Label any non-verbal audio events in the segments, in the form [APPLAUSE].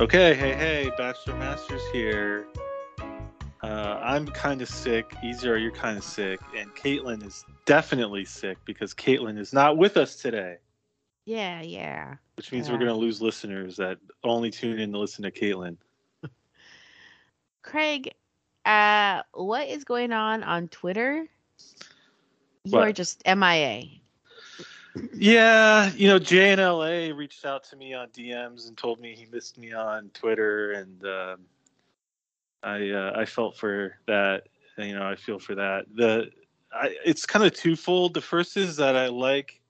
Okay, hey, hey, Bachelor Masters here. Uh, I'm kind of sick. Iciar, you're kind of sick. And Caitlin is definitely sick because Caitlin is not with us today, Yeah, yeah. which means we're going to lose listeners that only tune in to listen to Caitlin. [LAUGHS] Craig, uh, what is going on on Twitter? You What? are just MIA. Yeah, you know, JNLA reached out to me on DMs and told me he missed me on Twitter, and um, I uh, I felt for that. You know, I feel for that. The I, it's kind of twofold. The first is that I like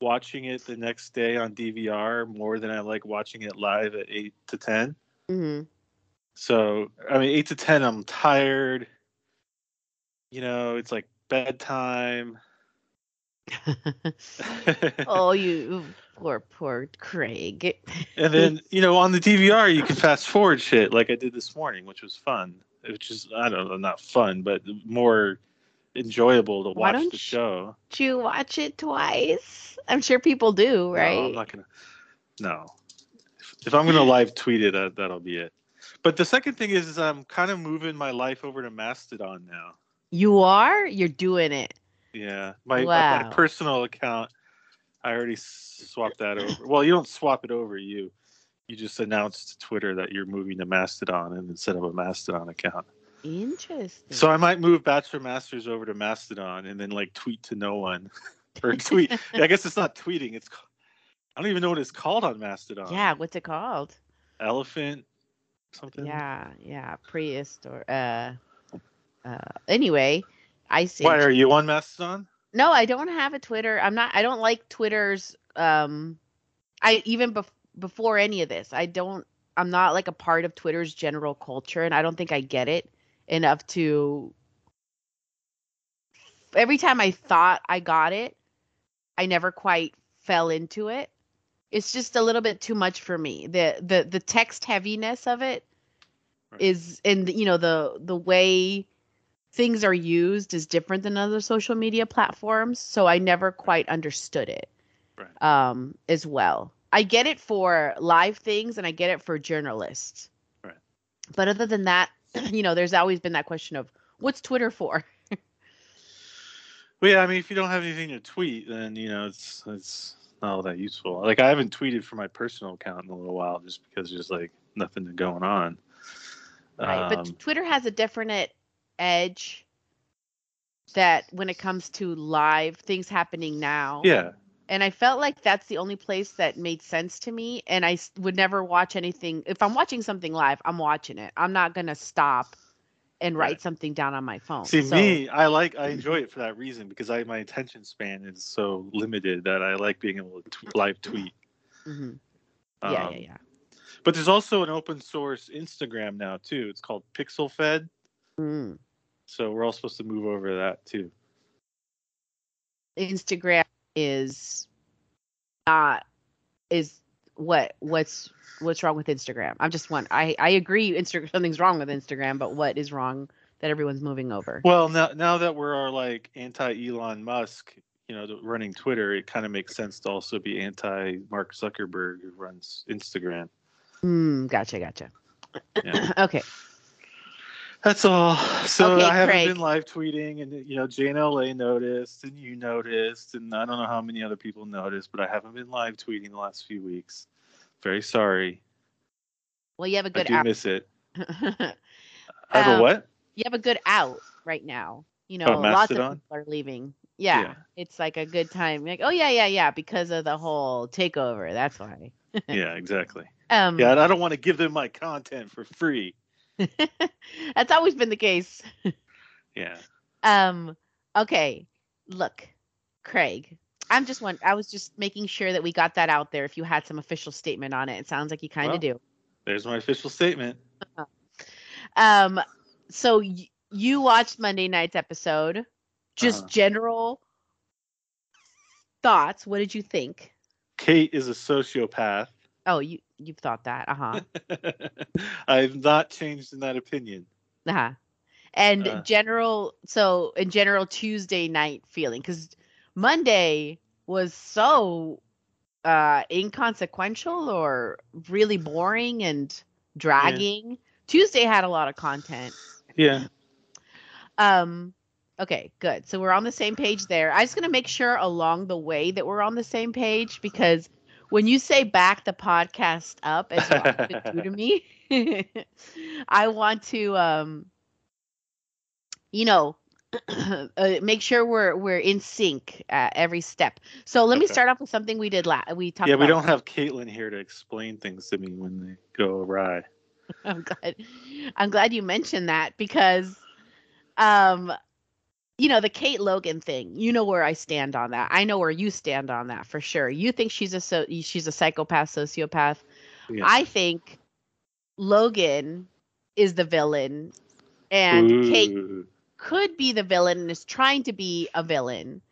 watching it the next day on DVR more than I like watching it live at eight to ten. hmm So I mean, eight to ten, I'm tired. You know, it's like bedtime. [LAUGHS] oh, you poor, poor Craig. And then, you know, on the DVR, you can fast forward shit like I did this morning, which was fun. Which is, I don't know, not fun, but more enjoyable to Why watch the show. You watch it twice? I'm sure people do, right? No, I'm not gonna. No, if, if I'm gonna live tweet it, uh, that'll be it. But the second thing is, is I'm kind of moving my life over to Mastodon now. You are? You're doing it. Yeah, my my, Wow. my personal account. I already swapped that over. Well, you don't swap it over. You you just announced to Twitter that you're moving to Mastodon and instead of a Mastodon account. Interesting. So I might move Bachelor Masters over to Mastodon and then like tweet to no one, [LAUGHS] or tweet. [LAUGHS] I guess it's not tweeting. It's I don't even know what it's called on Mastodon. yeah, what's it called? elephant something. Yeah, yeah, prehistoric. Uh, uh. Anyway, I see. Why are you on Mastodon? No, I don't have a Twitter. I'm not. I don't like Twitter's. Um, I even bef- before any of this, I don't. I'm not like a part of Twitter's general culture, and I don't think I get it enough to. Every time I thought I got it, I never quite fell into it. It's just a little bit too much for me. the the The text heaviness of it is, and you know the the way things are used is different than other social media platforms so i never quite understood it Right. um as well i get it for live things and i get it for journalists Right. but other than that [CLEARS THROAT] you know there's always been that question of what's twitter for Well, yeah. I mean, if you don't have anything to tweet, then you know it's it's not all that useful. Like I haven't tweeted for my personal account in a little while, just because there's like nothing going on. right but Um, twitter has a different edge that when it comes to live things happening now yeah. and I felt like that's the only place that made sense to me. And I would never watch anything. If I'm watching something live, I'm watching it. I'm not gonna stop and write Right. something down on my phone. See, So- me, I like, I enjoy it for that reason because I my attention span is so limited that I like being able to live tweet. Mhm. Yeah, yeah, Um, yeah. But there's also an open source Instagram now too. It's called Pixelfed. Mm. So we're all supposed to move over to that too. Instagram is not is what what's what's wrong with Instagram? I'm just one. I I agree. Instagram something's wrong with Instagram, but what is wrong that everyone's moving over? Well, now now that we're all like anti Elon Musk, you know, running Twitter, it kind of makes sense to also be anti Mark Zuckerberg who runs Instagram. Hmm. Gotcha. Gotcha. Yeah. [CLEARS THROAT] okay. That's all. So Okay, I haven't Craig. been live tweeting, and you know, JNLA noticed, and you noticed, and I don't know how many other people noticed, but I haven't been live tweeting the last few weeks. Very sorry. Well, you have a good I do out. miss it. [LAUGHS] I have a Um, what? you have a good out right now. You know, Oh, lots of people are leaving. Yeah, Yeah. it's like a good time. Like, oh yeah, yeah, yeah, because of the whole takeover. That's why. [LAUGHS] yeah, exactly. Um, Yeah, and I don't want to give them my content for free. [LAUGHS] that's always been the case. Yeah. Um, okay, look, Craig. I'm just one. I was just making sure that we got that out there. If you had some official statement on it, it sounds like you kind of Well. do. There's my official statement. Um, so y- you watched Monday night's episode. Just Uh-huh. general thoughts. What did you think? Kate is a sociopath. Oh, you you've thought that, uh huh, [LAUGHS] I've not changed in that opinion. uh huh. And Uh. general, so in general Tuesday night feeling, because Monday was so uh inconsequential or really boring and dragging. Tuesday had a lot of content. Yeah. [LAUGHS] Um okay, good. So we're on the same page there. I'm just going to make sure along the way that we're on the same page because when you say back the podcast up as you often do to [LAUGHS] me, [LAUGHS] I want to um you know [CLEARS THROAT] uh, make sure we're we're in sync at every step. So let me start off with something we did last. We talked. Yeah, we don't have Caitlin here to explain things to me when they go awry. [LAUGHS] I'm glad. I'm glad you mentioned that because, um, you know the Kate Logan thing. You know where I stand on that. I know where you stand on that for sure. You think she's a so she's a psychopath, sociopath. Yeah. I think Logan is the villain, and Kate could be the villain and is trying to be a villain,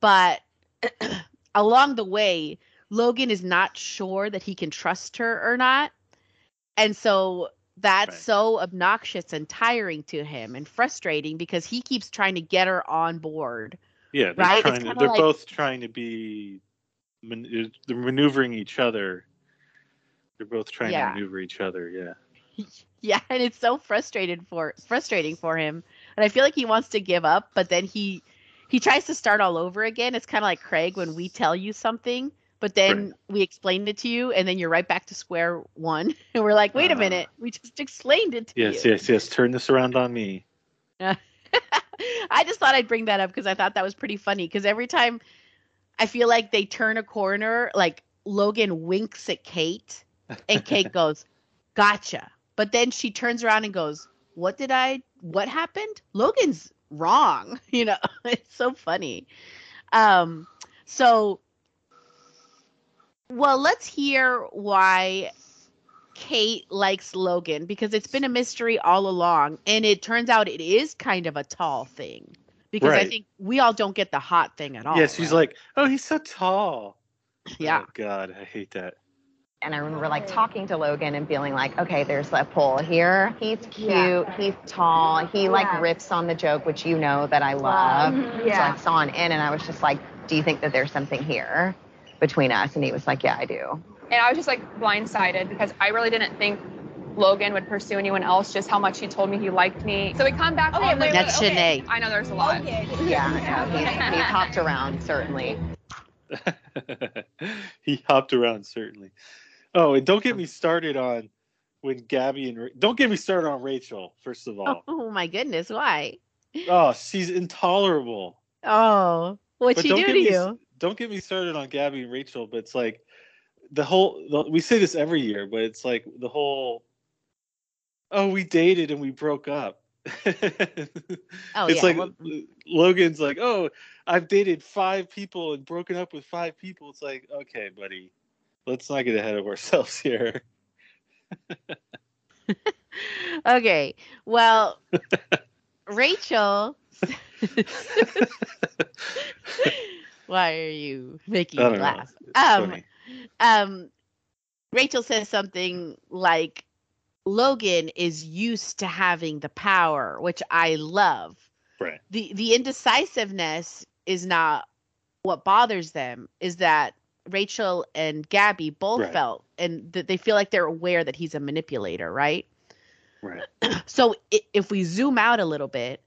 but [CLEARS THROAT] along the way, Logan is not sure that he can trust her or not. And so that's Right. so obnoxious and tiring to him and frustrating because he keeps trying to get her on board. Yeah, they're Right? Trying to, they're like- both trying to be man, uh, they're maneuvering each other. They're both trying Yeah. to maneuver each other, yeah. [LAUGHS] Yeah, and it's so frustrated for frustrating for him. And I feel like he wants to give up, but then he he tries to start all over again. It's kind of like Craig when we tell you something, but then we explained it to you and then you're right back to square one. [LAUGHS] And we're like, "Wait a Uh, minute. We just explained it to you. Yes, you." yes, yes. Turn this around on me. [LAUGHS] I just thought I'd bring that up because I thought that was pretty funny because every time I feel like they turn a corner, like Logan winks at Kate and Kate [LAUGHS] goes, "Gotcha." But then she turns around and goes, "What did I? What happened? Logan's wrong." You know, it's so funny. Um, so, well, let's hear why Kate likes Logan because it's been a mystery all along, and it turns out it is kind of a tall thing because I think we all don't get the hot thing at all. yes, she's right? like, "Oh, he's so tall." [LAUGHS] Yeah. Oh, God, I hate that. And I remember like talking to Logan and feeling like, okay, there's that pull here. He's cute, Yeah. he's tall, he like Yeah. riffs on the joke, which you know that I love. So Yeah. I saw an in and I was just like, do you think that there's something here between us? And he was like, yeah, I do. And I was just like blindsided because I really didn't think Logan would pursue anyone else, just how much he told me he liked me. So we come back Okay, on the wait, That's okay, Shanae. I know there's a lot. Yeah, no, he's, he's hopped around, certainly. [LAUGHS] he hopped around certainly. Oh, and don't get me started on when Gabby and Ra- don't get me started on Rachel. First of all, Oh my goodness, why? oh, she's intolerable. Oh, what'd But she don't do get to me, you? Don't get me started on Gabby and Rachel, but it's like the whole. The, we say this every year, but it's like the whole. Oh, we dated and we broke up. [LAUGHS] Oh it's yeah. like well, mm. Logan's like, oh, I've dated five people and broken up with five people. It's like, okay, buddy, let's not get ahead of ourselves here. [LAUGHS] okay. Well, [LAUGHS] Rachel. Why are you making me laugh? Um, um Rachel says something like Logan is used to having the power, which I love. Right. The the indecisiveness is not what bothers them is that Rachel and Gabby both Right. felt and that they feel like they're aware that he's a manipulator, right? Right. [CLEARS THROAT] So if we zoom out a little bit,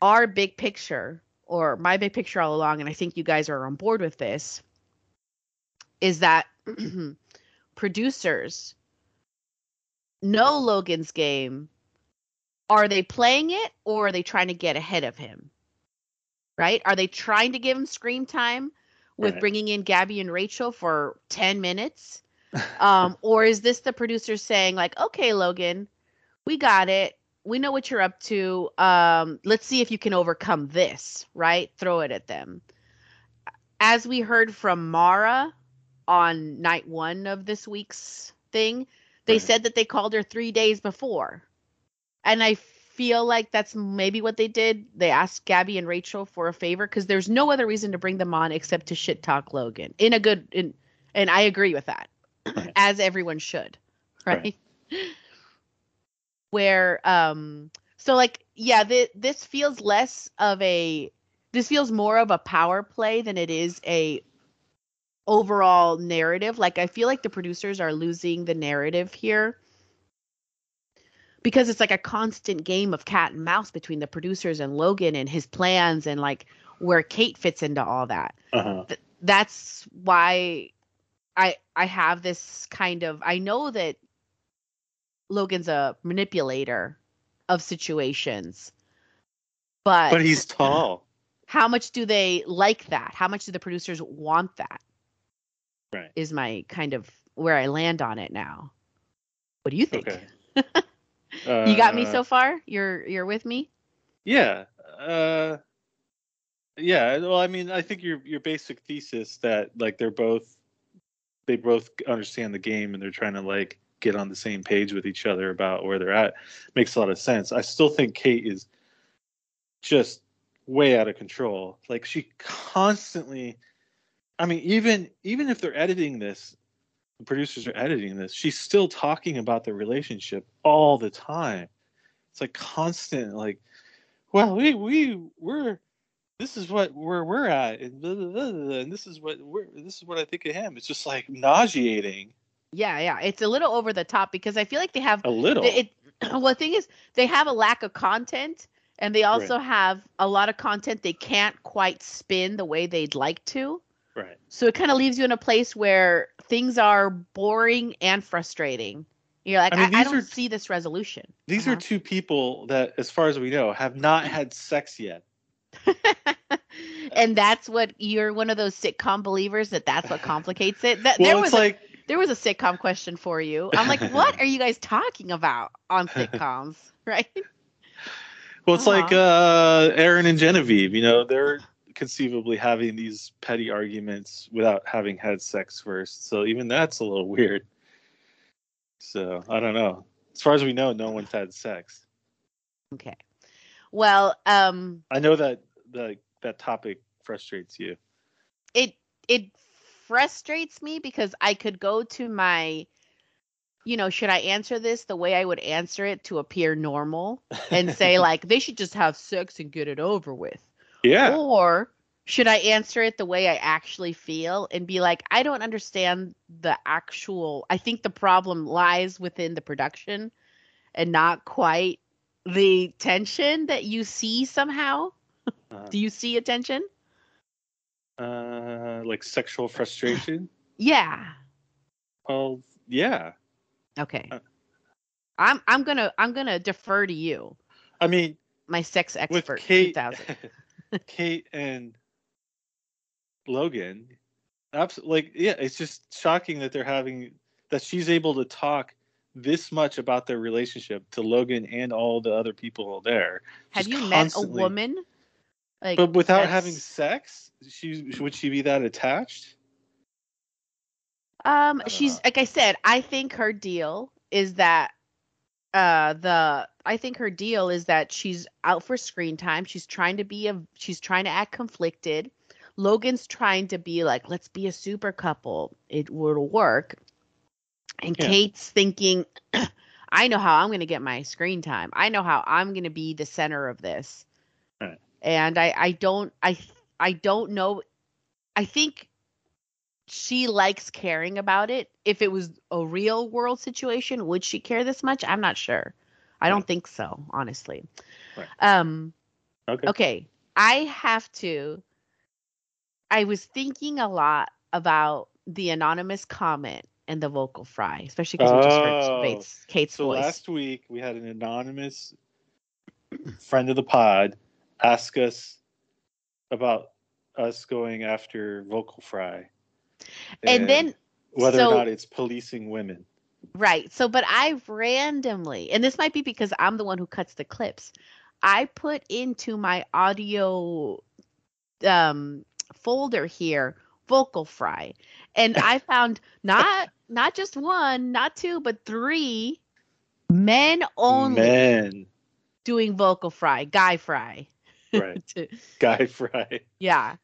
our big picture, or my big picture all along, and I think you guys are on board with this, is that [CLEARS THROAT] producers know Logan's game. Are they playing it or are they trying to get ahead of him? Right? Are they trying to give him screen time with Right. bringing in Gabby and Rachel for 10 minutes? [LAUGHS] um, or is this the producer saying like, okay, Logan, we got it. We know what you're up to. Um, let's see if you can overcome this, right? Throw it at them. As we heard from Mara on night one of this week's thing, they Right. said that they called her three days before. And I feel like that's maybe what they did. They asked Gabby and Rachel for a favor because there's no other reason to bring them on except to shit talk Logan in a good in and I agree with that. Right. As everyone should. Right. Right. Where um so like yeah, th- this feels less of a this feels more of a power play than it is a overall narrative. Like I feel like the producers are losing the narrative here because it's like a constant game of cat and mouse between the producers and Logan and his plans and like where Kate fits into all that. Uh-huh. Th- that's why I I have this kind of I know that Logan's a manipulator of situations. But But he's tall. how much do they like that? How much do the producers want that? Right. Is my kind of where I land on it now. What do you think? Okay. [LAUGHS] you got me Uh, so far? You're you're with me? Yeah. Uh, yeah. Well, I mean, I think your your basic thesis that like they're both they both understand the game and they're trying to like get on the same page with each other about where they're at makes a lot of sense. I still think Kate is just way out of control. Like she constantly I mean, even even if they're editing this, the producers are editing this, she's still talking about the relationship all the time. It's like constant like well, we we we're this is what where we're at, and, blah, blah, blah, and this is what we're this is what I think of him. It's just like nauseating Yeah, yeah. It's a little over the top because I feel like they have a little. it [CLEARS THROAT] well the thing is they have a lack of content and they also have a lot of content they can't quite spin the way they'd like to. right. So it kind of leaves you in a place where things are boring and frustrating. You're like, I I, mean, I, these don't are- see this resolution. These are Uh-huh. two people that, as far as we know, have not [LAUGHS] had sex yet. [LAUGHS] and that's what you're one of those sitcom believers that that's what complicates it. That there was it's a, like there was a sitcom question for you. I'm like, what [LAUGHS] are you guys talking about on sitcoms, [LAUGHS] right? well, it's like uh, Aaron and Genevieve. You know, they're conceivably having these petty arguments without having had sex first. So even that's a little weird. So I don't know. As far as we know, no one's had sex. Okay. Well, um, I know that the that topic frustrates you. it it frustrates me because I could go to my you know, should I answer this the way I would answer it to appear normal and say [LAUGHS] like they should just have sex and get it over with? Yeah. Or should I answer it the way I actually feel and be like, I don't understand the actual I think the problem lies within the production and not quite the tension that you see somehow. Uh, Do you see a tension? Uh, like sexual frustration. [LAUGHS] Yeah. Well, yeah. Okay. Uh, I'm I'm gonna I'm gonna defer to you, I mean, my sex expert. Kate, 2000. [LAUGHS] Kate and Logan, absolutely. Like, yeah, it's just shocking that they're having that she's able to talk this much about their relationship to Logan and all the other people there. Have you met a woman? Like, But without that's- having sex, she would she be that attached? Um, she's know. like I said. I think her deal is that uh the I think her deal is that she's out for screen time. She's trying to be a she's trying to act conflicted. Logan's trying to be like, let's be a super couple. It will work. And Yeah. Kate's thinking, [CLEARS THROAT] I know how I'm going to get my screen time. I know how I'm going to be the center of this. Right. And I I don't I I don't know I think she likes caring about it. If it was a real world situation, would she care this much? I'm not sure. I don't Right. think so, honestly. Right. Um Okay. okay, I have to I was thinking a lot about the anonymous comment and the vocal fry, especially because we just heard Oh, Kate's, Kate's So voice. last week we had an anonymous friend of the pod ask us about us going after Vocal Fry. and then whether so- or not it's policing women. Right. So, but I randomly, and this might be because I'm the one who cuts the clips. I put into my audio um folder here vocal fry and [LAUGHS] I found not not just one, not two, but three men only Men, doing vocal fry, guy fry. Right? [LAUGHS] To- Guy Fry. yeah.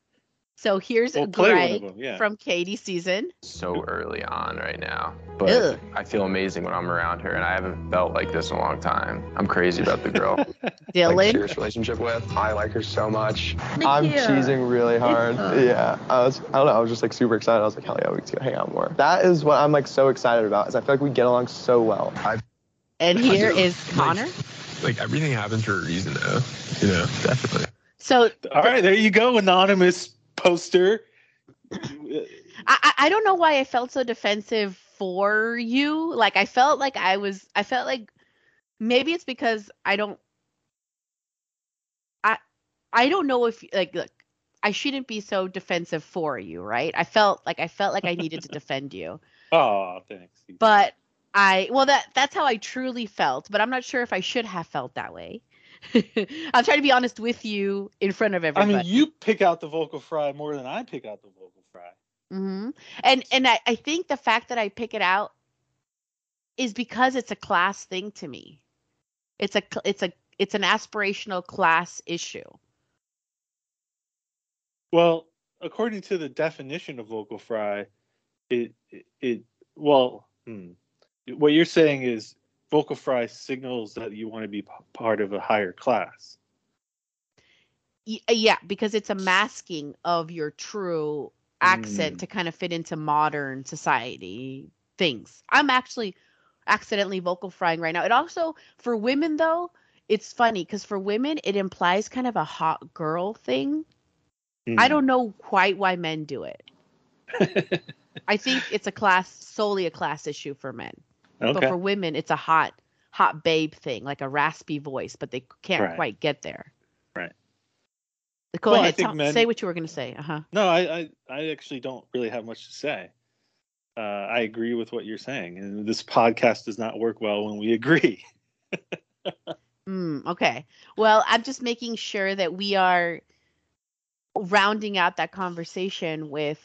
So here's Well, play one Greg them. Yeah. from Katie season. so early on right now, but Ugh. I feel amazing when I'm around her, and I haven't felt like this in a long time. I'm crazy about the girl. [LAUGHS] Dylan. like serious relationship with. I like her so much. Look I'm here. cheesing really hard. her. Yeah, I was. I don't know. I was just like super excited. I was like, hell yeah, we can hang out more. That is what I'm like so excited about. Is I feel like we get along so well. I and here is do. Like- Connor. Like everything happens for a reason, though. You know, definitely. So All right, there you go, anonymous poster. I, I I don't know why I felt so defensive for you. Like I felt like I was I felt like maybe it's because I don't I I don't know if like look I shouldn't be so defensive for you, right? I felt like I felt like I needed to defend you. [LAUGHS] Oh, thanks. But I well that that's how I truly felt, but I'm not sure if I should have felt that way. [LAUGHS] I'm trying to be honest with you in front of everybody. I mean, you pick out the vocal fry more than I pick out the vocal fry. hmm And and I, I think the fact that I pick it out is because it's a class thing to me. It's a it's a it's an aspirational class issue. Well, according to the definition of vocal fry, it it, it well, hmm, what you're saying is vocal fry signals that you want to be p- part of a higher class. Uh, yeah, because it's a masking of your true accent Mm. to kind of fit into modern society things. I'm actually accidentally vocal frying right now. It also for women though, it's funny because for women it implies kind of a hot girl thing. I Hmm. don't know quite why men do it. [LAUGHS] I think it's a class solely a class issue for men. But for women it's a hot hot babe thing, like a raspy voice, but they can't Right. quite get there. Right. Go Well, ahead. tell- men- say what you were going to say. Uh-huh. No, I, I, I actually don't really have much to say. Uh, I agree with what you're saying, and this podcast does not work well when we agree. [LAUGHS] Mm, okay. Well, I'm just making sure that we are rounding out that conversation with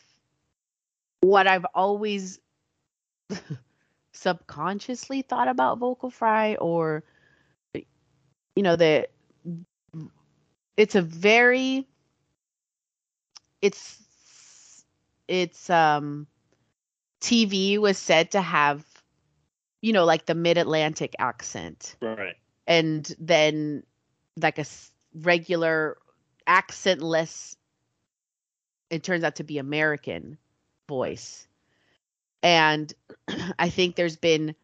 what I've always [LAUGHS] subconsciously thought about vocal fry or you know that it's a very it's it's um TV was said to have you know like the mid-Atlantic accent Right. and then like a regular accentless it turns out to be american voice and [CLEARS THROAT] i think there's been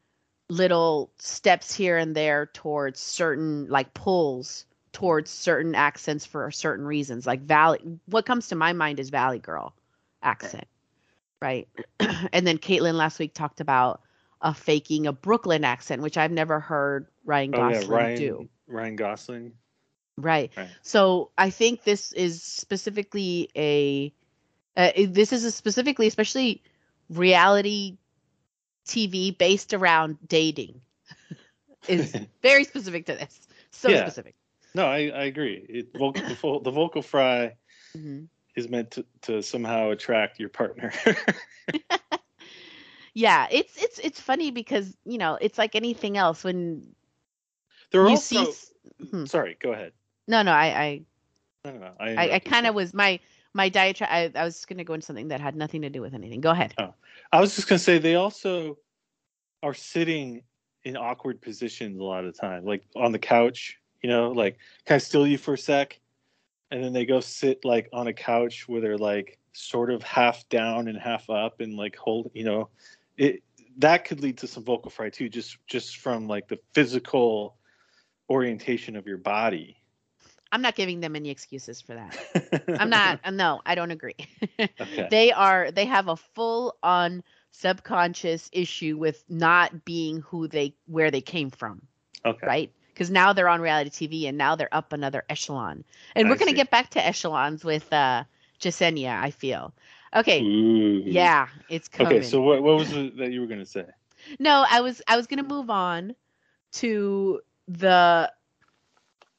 little steps here and there towards certain like pulls towards certain accents for certain reasons like valley what comes to my mind is valley girl accent right [CLEARS THROAT] and then caitlin last week talked about a faking a brooklyn accent which i've never heard ryan Oh gosling yeah, Ryan. do Ryan Gosling. Right. Right. So I think this is specifically a, uh, this is a specifically, especially reality TV based around dating, is [LAUGHS] very specific to this. So Yeah. specific. No, I, I agree. It, vocal, the, vo- the vocal fry Mhm. is meant to, to somehow attract your partner. [LAUGHS] [LAUGHS] Yeah, it's it's it's funny because you know it's like anything else when There are you also. see. hmm. Sorry, go ahead. No, no, I I no, no. I, I, I kind of was my my diatribe. I, I was going to go into something that had nothing to do with anything. Go ahead. Oh, I was just gonna say they also are sitting in awkward positions a lot of the time, like on the couch. You know, like can I steal you for a sec? And then they go sit like on a couch where they're like sort of half down and half up and like hold. You know, it that could lead to some vocal fry too, just just from like the physical orientation of your body. I'm not giving them any excuses for that. I'm not. [LAUGHS] uh, No, I don't agree. [LAUGHS] Okay. they are. They have a full on subconscious issue with not being who they where they came from, Okay. right? Because now they're on reality TV and now they're up another echelon. And I we're gonna get back to echelons with uh Jessenia. I feel. Okay. Ooh. Yeah, it's coming. Okay. So what what was it that you were gonna say? No, I was I was gonna move on to the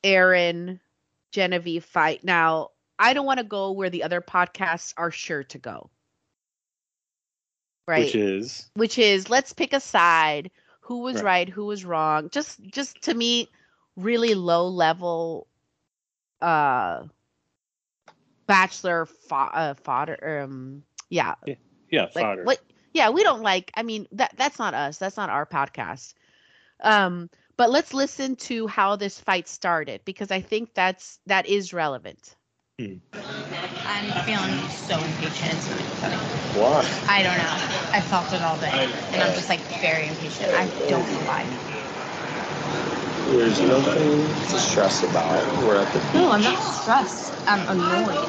Aaron Genevieve fight. Now, I don't want to go where the other podcasts are sure to go. Right. Which is Which is let's pick a side. Who was Right. right, who was wrong. Just just to me, really low level uh bachelor fo- uh, fodder. Um, yeah, Yeah, like fodder. what? Yeah, we don't like. I mean, that that's not us. That's not our podcast. Um, but let's listen to how this fight started because I think that's that is relevant. Hmm. I'm feeling so impatient. Why? I don't know. I felt it all day. And I'm just like very impatient. I don't know why. There's nothing to stress about. We're at the beach. No, I'm not stressed. I'm annoyed.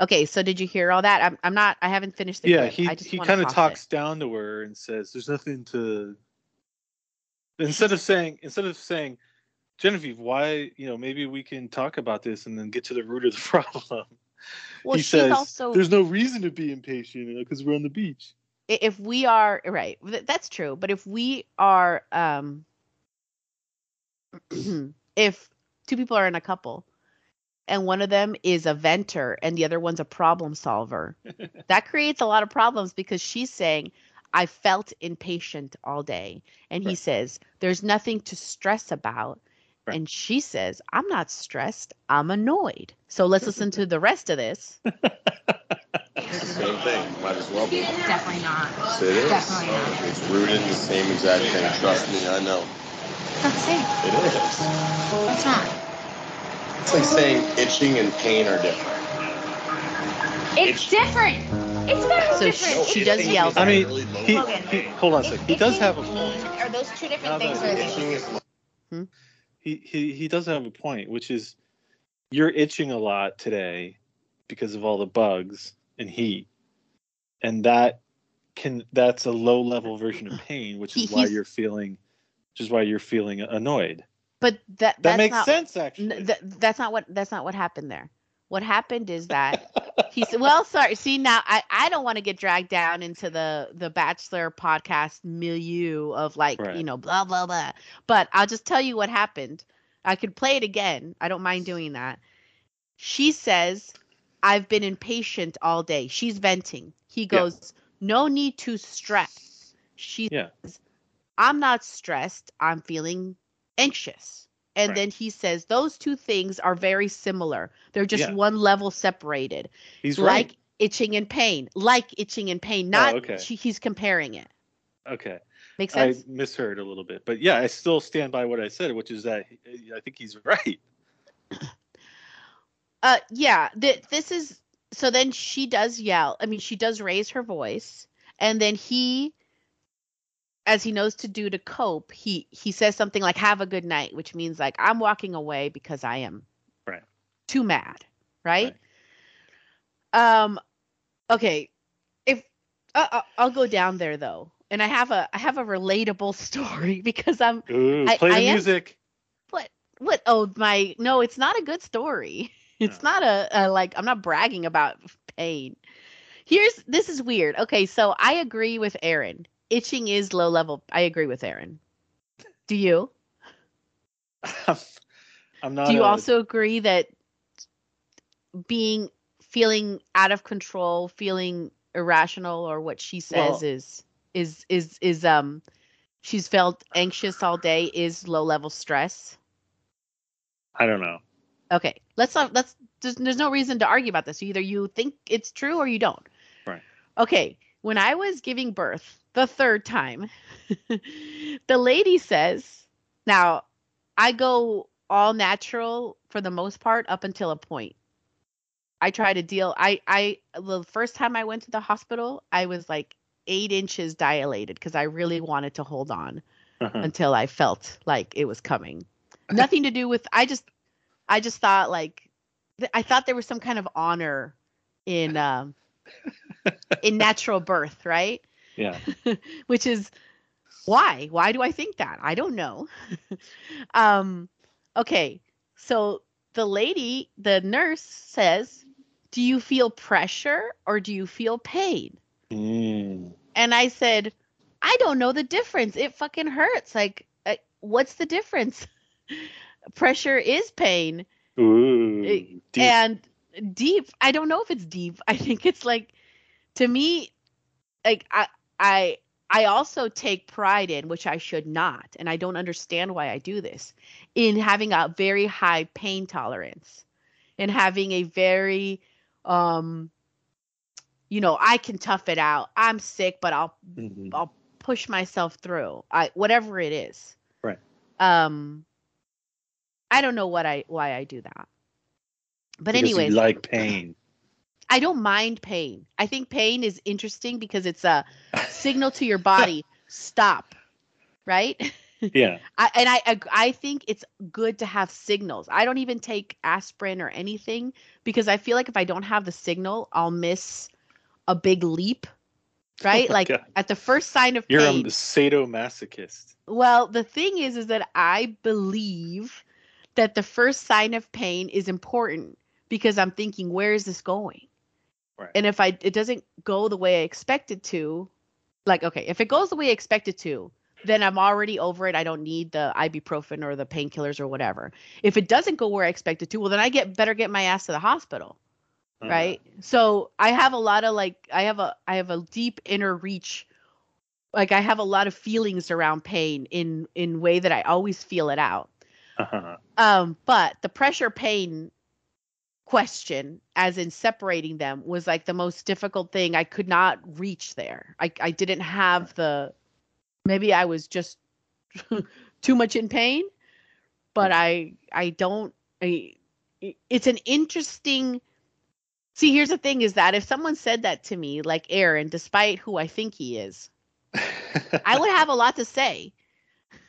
Okay, so did you hear all that? I'm I'm not. I haven't finished the yeah, clip. he I just he kind of pause it. talks down to her and says, "There's nothing to." Instead of saying, instead of saying, Genevieve, why you know maybe we can talk about this and then get to the root of the [LAUGHS] problem. Well, he says, also "There's no reason to be impatient because we're on the beach." if we are right that's true but if we are um [CLEARS THROAT] if two people are in a couple and one of them is a venter and the other one's a problem solver [LAUGHS] that creates a lot of problems because she's saying i felt impatient all day and he Right. says there's nothing to stress about Right. and she says i'm not stressed i'm annoyed so let's listen to the rest of this [LAUGHS] Same thing. Might as well be. Definitely not. It is. Definitely not. It's rooted in the same exact thing. Trust me, I know. It's not the same. It is. It's not. It's like saying itching and pain are different. It's different. It's very So different. she It's does different. yell I mean, he, he hold on a second. He If- does if have a you point. Are those two different things? Or are they hmm? He he he does have a point, which is you're itching a lot today because of all the bugs and heat, and that can that's a low level version of [CLEARS THROAT] pain, which He- is why you're feeling, which is why you're feeling annoyed. but that That makes not, sense, actually. N- th- that's not what that's not what happened there. What happened is that [LAUGHS] he said, "Well, sorry. See now, I I don't want to get dragged down into the the Bachelor podcast milieu of like Right. you know blah blah blah." But I'll just tell you what happened. I could play it again. I don't mind doing that. She says, "I've been impatient all day." She's venting. He Yeah. goes, "No need to stress." She Yeah. says, "I'm not stressed. I'm feeling anxious." And Right. then he says those two things are very similar. They're just Yeah. one level separated. He's like right. itching and pain. Like itching and pain. Not Oh, okay. she, he's comparing it. Okay, Makes sense? I misheard a little bit, but yeah, I still stand by what I said, which is that I think he's [LAUGHS] right. uh yeah, th- this is so then she does yell. I mean, she does raise her voice and then he as he knows to do to cope, he he says something like have a good night, which means like I'm walking away because I am Right. too mad, right? Um okay, if uh, uh, I'll go down there though. And I have a I have a relatable [LAUGHS] story because I'm Ooh, I- play I the am- music. what what oh my no it's not a good story [LAUGHS] it's No. not a, a like i'm not bragging about pain here's this is weird okay so i agree with aaron itching is low level i agree with aaron do you [LAUGHS] I'm not. do you a- also agree that being feeling out of control feeling irrational or what she says Well- is is is is um she's felt anxious all day is low level stress I don't know. Okay, let's not let's. There's, there's no reason to argue about this. Either you think it's true or you don't. Right. Okay, when I was giving birth the third time, [LAUGHS] the lady says, "Now, I go all natural for the most part up until a point. I try to deal. I I the first time I went to the hospital, I was like eight inches dilated because I really wanted to hold on Uh-huh. until I felt like it was coming. [LAUGHS] Nothing to do with I just I just thought like th- I thought there was some kind of honor in um in natural birth, right? Yeah. [LAUGHS] Which is why? Why do I think that? I don't know. [LAUGHS] um okay. So the lady, the nurse says, "Do you feel pressure or do you feel pain?" Mm. And I said, I don't know the difference. It fucking hurts. Like, uh, what's the difference? [LAUGHS] Pressure is pain. Ooh. Deep. And deep, I don't know if it's deep. I think it's like, to me, like, I, I, I also take pride in, which I should not, and I don't understand why I do this, in having a very high pain tolerance and having a very um you know, I can tough it out. I'm sick, but I'll Mhm. I'll push myself through. I whatever it is. Right. Um I don't know what I why I do that. But Because anyways, like pain. I don't mind pain. I think pain is interesting because it's a [LAUGHS] signal to your body stop. Right? Yeah. [LAUGHS] I, and I I think it's good to have signals. I don't even take aspirin or anything because I feel like if I don't have the signal, I'll miss a big leap. [LAUGHS] Oh right? my like God. at the first sign of pain. You're pain. a sadomasochist. Well, the thing is, is that I believe that the first sign of pain is important because I'm thinking, where is this going? Right. And if I it doesn't go the way I expect it to, like okay, if it goes the way I expect it to, then I'm already over it. I don't need the ibuprofen or the painkillers or whatever. If it doesn't go where I expect it to, well then I get better get my ass to the hospital Uh, right so i have a lot of like i have a i have a deep inner reach like i have a lot of feelings around pain in in way that i always feel it out Uh-huh. um but the pressure pain question as in separating them was like the most difficult thing. I could not reach there. I i didn't have the maybe i was just [LAUGHS] too much in pain but i i don't i it's an interesting see here's the thing is that if someone said that to me like aaron despite who i think he is i would have a lot to say.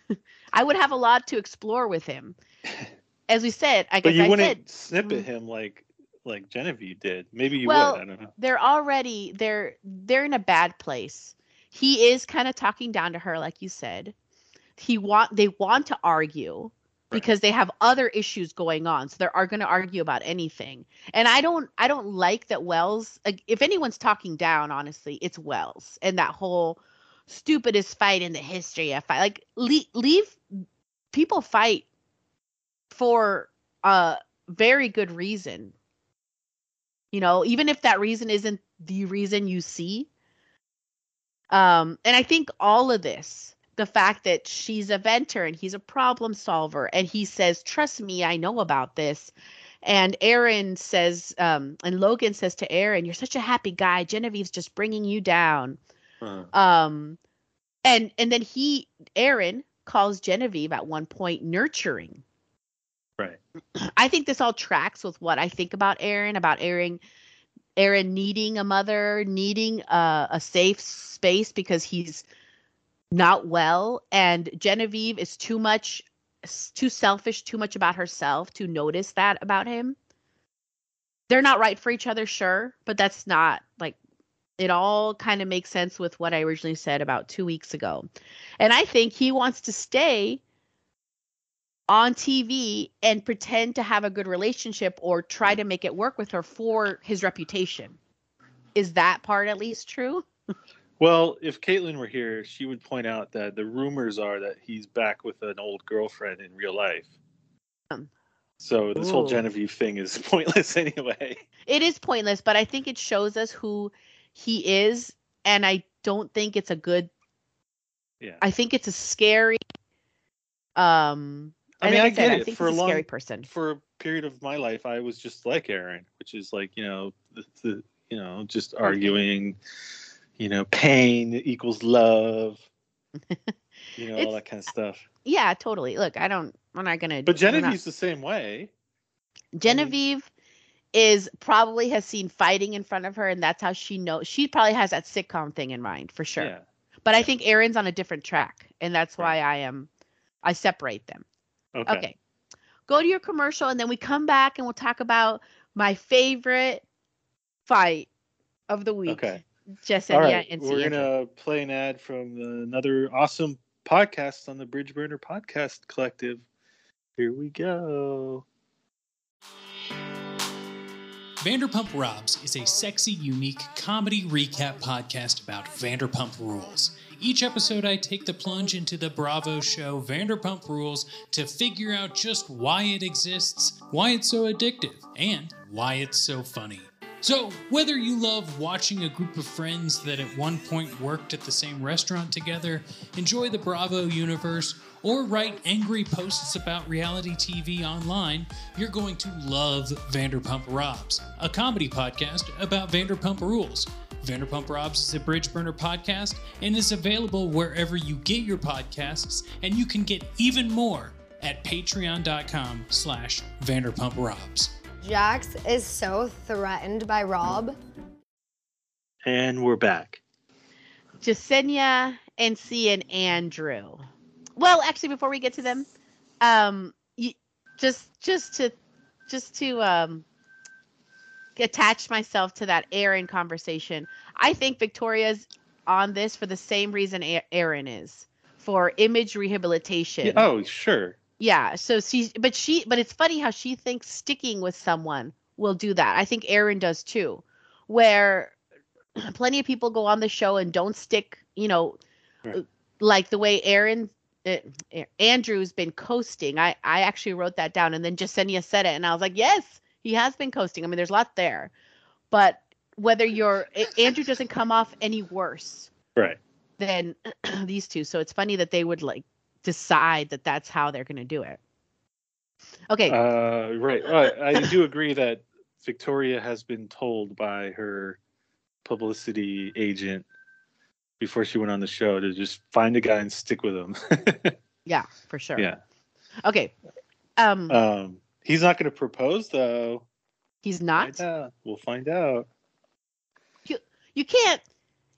[LAUGHS] I would have a lot to explore with him [LAUGHS] as we said i guess but you i wouldn't said snip at Mm. him like like Genevieve did. Maybe you Well, would. I don't know. they're already they're they're in a bad place. He is kind of talking down to her, like you said. He want they want to argue because they have other issues going on, so they are going to argue about anything. And I don't I don't like that Wells. If anyone's talking down, honestly, it's Wells and that whole stupidest fight in the history of fight. Like leave, leave people fight for a very good reason. You know even if that reason isn't the reason you see um and i think all of this the fact that she's a venter and he's a problem solver and he says trust me i know about this. And aaron says um and logan says to aaron you're such a happy guy. Genevieve's just bringing you down. Uh, um and and then he aaron calls genevieve at one point nurturing right. I think this all tracks with what I think about Aaron, about Aaron, Aaron needing a mother, needing a, a safe space because he's not well, and Genevieve is too much, too selfish, too much about herself to notice that about him. They're not right for each other, sure, but that's not like it all kind of makes sense with what I originally said about two weeks ago. And I think he wants to stay on TV and pretend to have a good relationship or try to make it work with her for his reputation. Is that part at least true? [LAUGHS] Well, if Caitlin were here, she would point out that the rumors are that he's back with an old girlfriend in real life. Um, So this whole Genevieve thing is [LAUGHS] pointless anyway. It is pointless, but I think it shows us who he is, and I don't think it's a good. Yeah. I think it's a scary. Um, I mean, like I get I it. think For a a scary long- person. For a period of my life, I was just like Aaron, which is like you know the, the you know just arguing, you know, pain equals love, you [LAUGHS] know, all that kind of stuff. Yeah, totally. Look, I don't. I'm not gonna. But we're not- Genevieve's the same way. Genevieve is probably has seen fighting in front of her, and that's how she knows. She probably has that sitcom thing in mind for sure. Yeah. But I think Aaron's on a different track, and that's why I am. I separate them. Okay. Okay. Go to your commercial, and then we come back and we'll talk about my favorite fight of the week. Okay. Jess All and right. and We're gonna play an ad from another awesome podcast on the Bridge Burner Podcast Collective. Here we go. Vanderpump Robs is a sexy, unique comedy recap podcast about Vanderpump Rules. Each episode, I take the plunge into the Bravo show Vanderpump Rules to figure out just why it exists, why it's so addictive, and why it's so funny. So, whether you love watching a group of friends that at one point worked at the same restaurant together, enjoy the Bravo universe, or write angry posts about reality TV online, you're going to love Vanderpump Robs, a comedy podcast about Vanderpump Rules. Vanderpump Robs is a bridge burner podcast and is available wherever you get your podcasts, and you can get even more at patreon.com slash Vanderpump Robs. Jax is so threatened by Rob. And we're back. Jessenia, NC, and Andrew. Well, actually, before we get to them, um, you, just just to just to um attach myself to that Aaron conversation. I think Victoria's on this for the same reason Aaron is for image rehabilitation. Oh, sure. Yeah. So she, but she, but it's funny how she thinks sticking with someone will do that. I think Aaron does too, where [CLEARS THROAT] plenty of people go on the show and don't stick, you know, Right. like the way Aaron, Andrew's been coasting. I, I actually wrote that down and then Jessenia said it and I was like, yes, he has been coasting. I mean, there's a lot there, but whether you're, Andrew doesn't come off any worse Right. than [CLEARS THROAT] these two. So it's funny that they would like decide that that's how they're going to do it. Okay. Uh, right. I, I do agree that Victoria has been told by her publicity agent before she went on the show to just find a guy and stick with him. [LAUGHS] yeah, for sure. yeah. Okay. Um, Um, he's not going to propose though. he's not. Find. We'll find out. You You can't.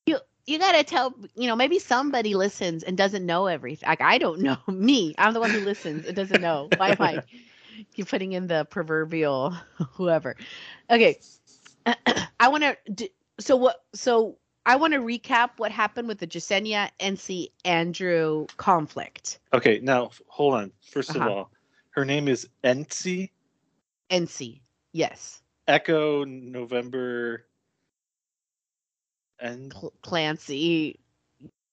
You you gotta tell. You know, maybe somebody listens and doesn't know everything. Like I don't know. [LAUGHS] Me, I'm the one who listens and doesn't know. Why am I? [LAUGHS] You putting in the proverbial whoever. Okay. [CLEARS THROAT] I want to. So what? So I want to recap what happened with the Jessenia NC Andrew conflict. Okay, now hold on. 1st Uh-huh. of all, her name is Ency NC. Yes. Echo November. And Cl- Clancy.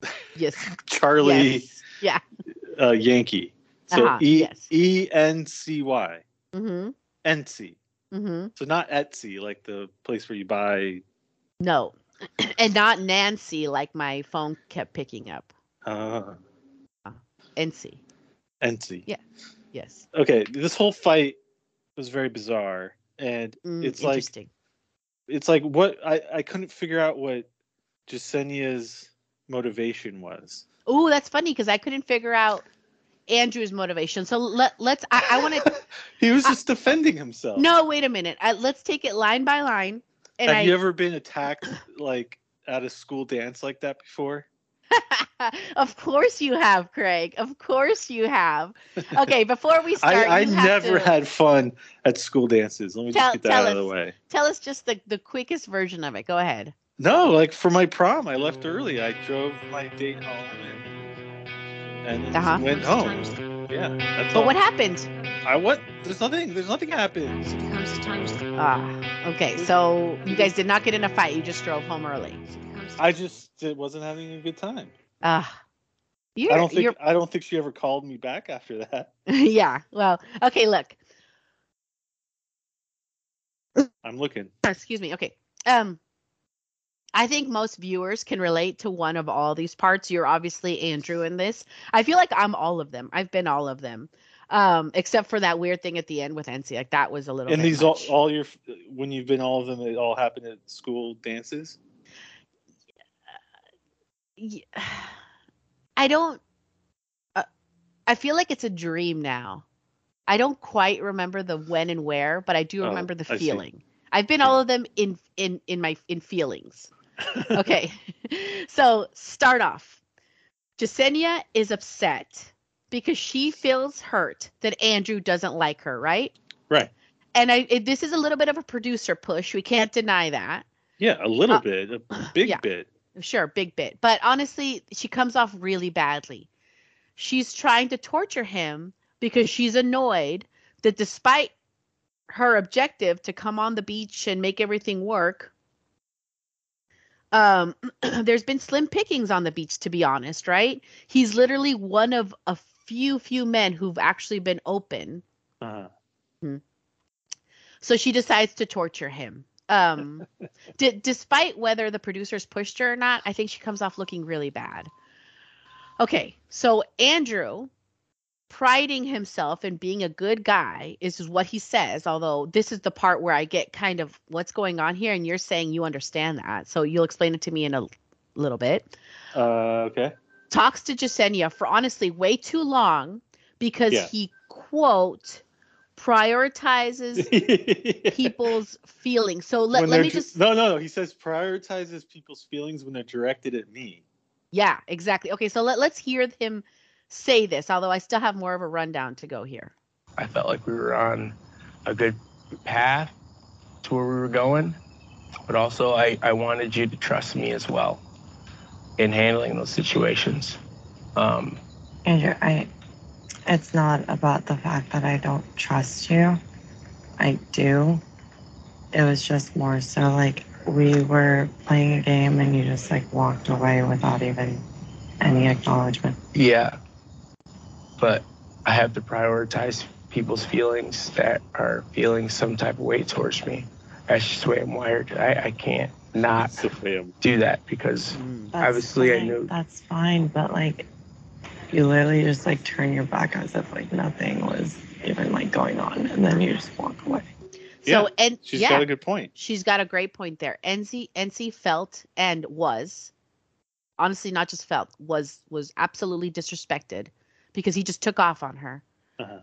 [LAUGHS] Yes. Charlie Yes. Yeah. uh, Yankee. So Uh-huh, E yes. E N C Y. Mm-hmm. Etsy. Mm-hmm. So not Etsy, like the place where you buy. No. [CLEARS THROAT] and not Nancy like my phone kept picking up. Uh, NC. Etsy. Yeah. Yes. Okay, this whole fight was very bizarre, and Mm, it's like it's like what I I couldn't figure out what Jessenia's motivation was. Oh, that's funny because I couldn't figure out Andrew's motivation. So let let's. I, I want to. [LAUGHS] He was just defending himself. no, wait a minute. I, let's take it line by line. And Have I, you ever been attacked like at a school dance like that before? [LAUGHS] of course you have, Craig. Of course you have. Okay, [LAUGHS] before we start, I, I never to had fun at school dances. Let me Tell- just get that out of the us. way. tell us just the the quickest version of it. Go ahead. No, like for my prom, I left early. I drove my date home and, and Uh-huh. went home. Yeah, that's But all. what happened? I what? There's nothing. There's nothing happened. Ah, okay. So you guys did not get in a fight. You just drove home early. I just uh, wasn't having a good time. Ah, you're, I don't think. you're I don't think she ever called me back after that. [LAUGHS] yeah. Well, okay. Look, I'm looking. excuse me. Okay. Um, I think most viewers can relate to one of all these parts. You're obviously Andrew in this. I feel like I'm all of them. I've been all of them, um, except for that weird thing at the end with NC. Like that was a little. And these all, much. all your when you've been all of them, it all happened at school dances. Yeah. [SIGHS] I don't. Uh, I feel like it's a dream now. I don't quite remember the when and where, but I do Oh, remember the feeling. I've been all of them in in in my in feelings. Okay, [LAUGHS] so start off. Jessenia is upset because she feels hurt that Andrew doesn't like her, right? Right. And I it, this is a little bit of a producer push. We can't deny that. Yeah, a little Uh, bit, a [SIGHS] big yeah. bit. Sure, big bit. But honestly, she comes off really badly. She's trying to torture him because she's annoyed that despite her objective to come on the beach and make everything work, um, [CLEARS THROAT] there's been slim pickings on the beach, to be honest, right? He's literally one of a few, few men who've actually been open. Uh huh. So she decides to torture him. Um, [LAUGHS] d- despite whether the producers pushed her or not, I think she comes off looking really bad. Okay, so Andrew priding himself in being a good guy is is what he says although this is the part where i get kind of what's going on here and you're saying you understand that so you'll explain it to me in a little bit Uh, okay. talks to Jessenia for honestly way too long because Yeah. he quote prioritizes [LAUGHS] people's feelings. So let, let me just No, no, no. He says prioritizes people's feelings when they're directed at me. yeah, exactly. Okay, so let, let's hear him say this, although I still have more of a rundown to go here. I felt like we were on a good path to where we were going, but also I, I wanted you to trust me as well in handling those situations. Um, Andrew, I it's not about the fact that I don't trust you. I do. It was just more so like we were playing a game and you just like walked away without even any acknowledgement. yeah, but I have to prioritize people's feelings that are feeling some type of way towards me. That's just the way I'm wired. I, I can't not do that because Mm. That's obviously I know That's fine, but like you literally just like turn your back as if like nothing was even like going on and then you just walk away. So Yeah, and she's yeah, got a good point. She's got a great point there. NC NC felt and was honestly not just felt was was absolutely disrespected because he just took off on her. Uh-huh.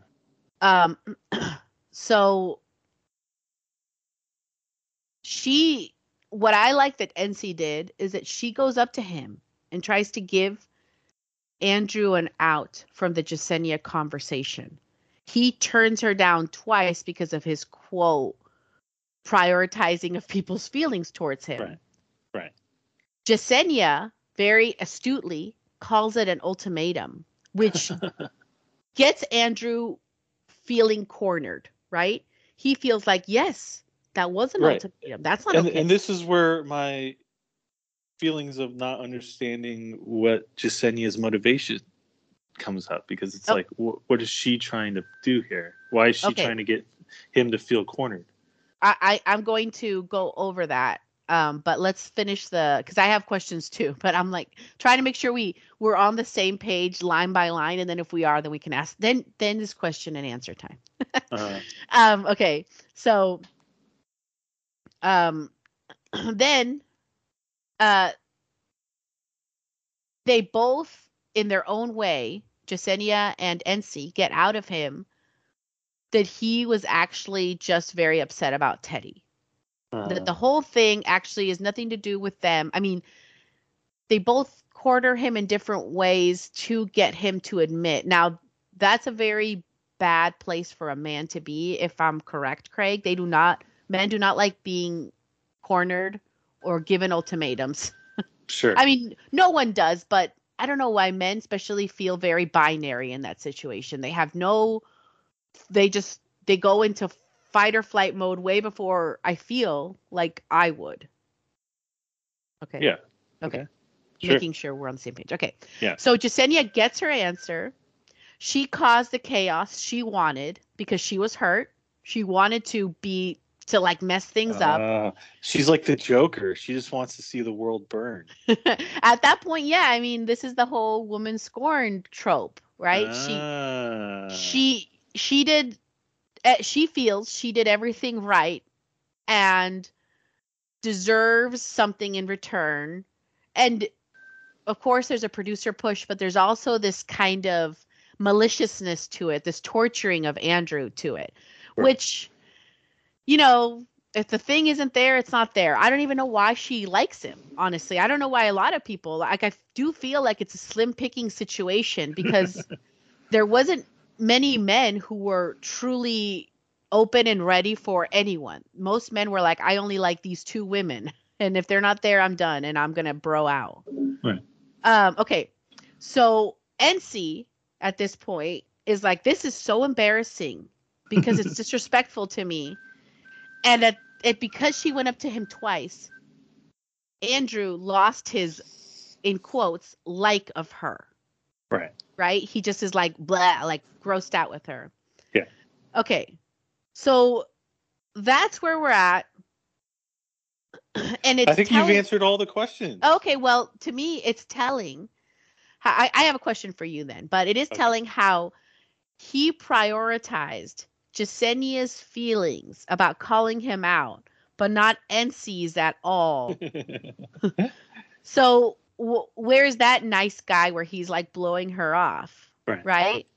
Um [CLEARS THROAT] so she what I like that NC did is that she goes up to him and tries to give Andrew an out from the Jessenia conversation. He turns her down twice because of his quote prioritizing of people's feelings towards him. Right. Right. Jessenia very astutely calls it an ultimatum, which [LAUGHS] gets Andrew feeling cornered, right? He feels like, yes, that was an Right. ultimatum. That's not and, okay. and this is where my feelings of not understanding what Jessenia's motivation comes up because it's Oh. like, wh- what is she trying to do here? Why is she Okay. trying to get him to feel cornered? I, I I'm going to go over that. Um, but let's finish the because I have questions too. [LAUGHS] But I'm like trying to make sure we we're on the same page line by line, and then if we are, then we can ask. Then then is question and answer time. Uh, [LAUGHS] um okay so um [CLEARS THROAT] then uh they both in their own way Jessenia and Ency, get out of him that he was actually just very upset about Teddy that uh. the whole thing actually is nothing to do with them. I mean they both corner him in different ways to get him to admit. Now that's a very bad place for a man to be if i'm correct craig. They do not men do not like being cornered or given ultimatums. [LAUGHS] Sure. i mean no one does but i don't know why men especially feel very binary in that situation. They have no they just they go into fight or flight mode way before i feel like i would okay yeah. okay Sure. making sure we're on the same page okay Yeah. so Jessenia gets her answer. She caused the chaos she wanted because she was hurt. She wanted to be to like mess things up. Uh, she's like the Joker. She just wants to see the world burn. [LAUGHS] At that point, yeah, I mean, this is the whole woman scorned trope, right? Ah. She she she did Eh, she feels she did everything right and deserves something in return. And of course there's a producer push, but there's also this kind of maliciousness to it, this torturing of Andrew to it, Right. which you know, if the thing isn't there, it's not there. I don't even know why she likes him, honestly. I don't know why a lot of people like I do feel like it's a slim picking situation because [LAUGHS] there wasn't many men who were truly open and ready for anyone. Most men were like, I only like these two women. [LAUGHS] And if they're not there, I'm done and I'm gonna bro out. Right. Um, okay. So NC at this point is like, this is so embarrassing because it's [LAUGHS] disrespectful to me. And at it because she went up to him twice, Andrew lost his in quotes like of her. Right. Right? He just is like blah, like grossed out with her. Yeah. Okay. So that's where we're at. [CLEARS THROAT] and it's I think telling- you've answered all the questions. Okay, well, to me, it's telling. I, I have a question for you then, but it is telling how he prioritized Jessenia's feelings about calling him out, but not NC's at all. [LAUGHS] so w- where's that nice guy where he's like blowing her off, Right. right?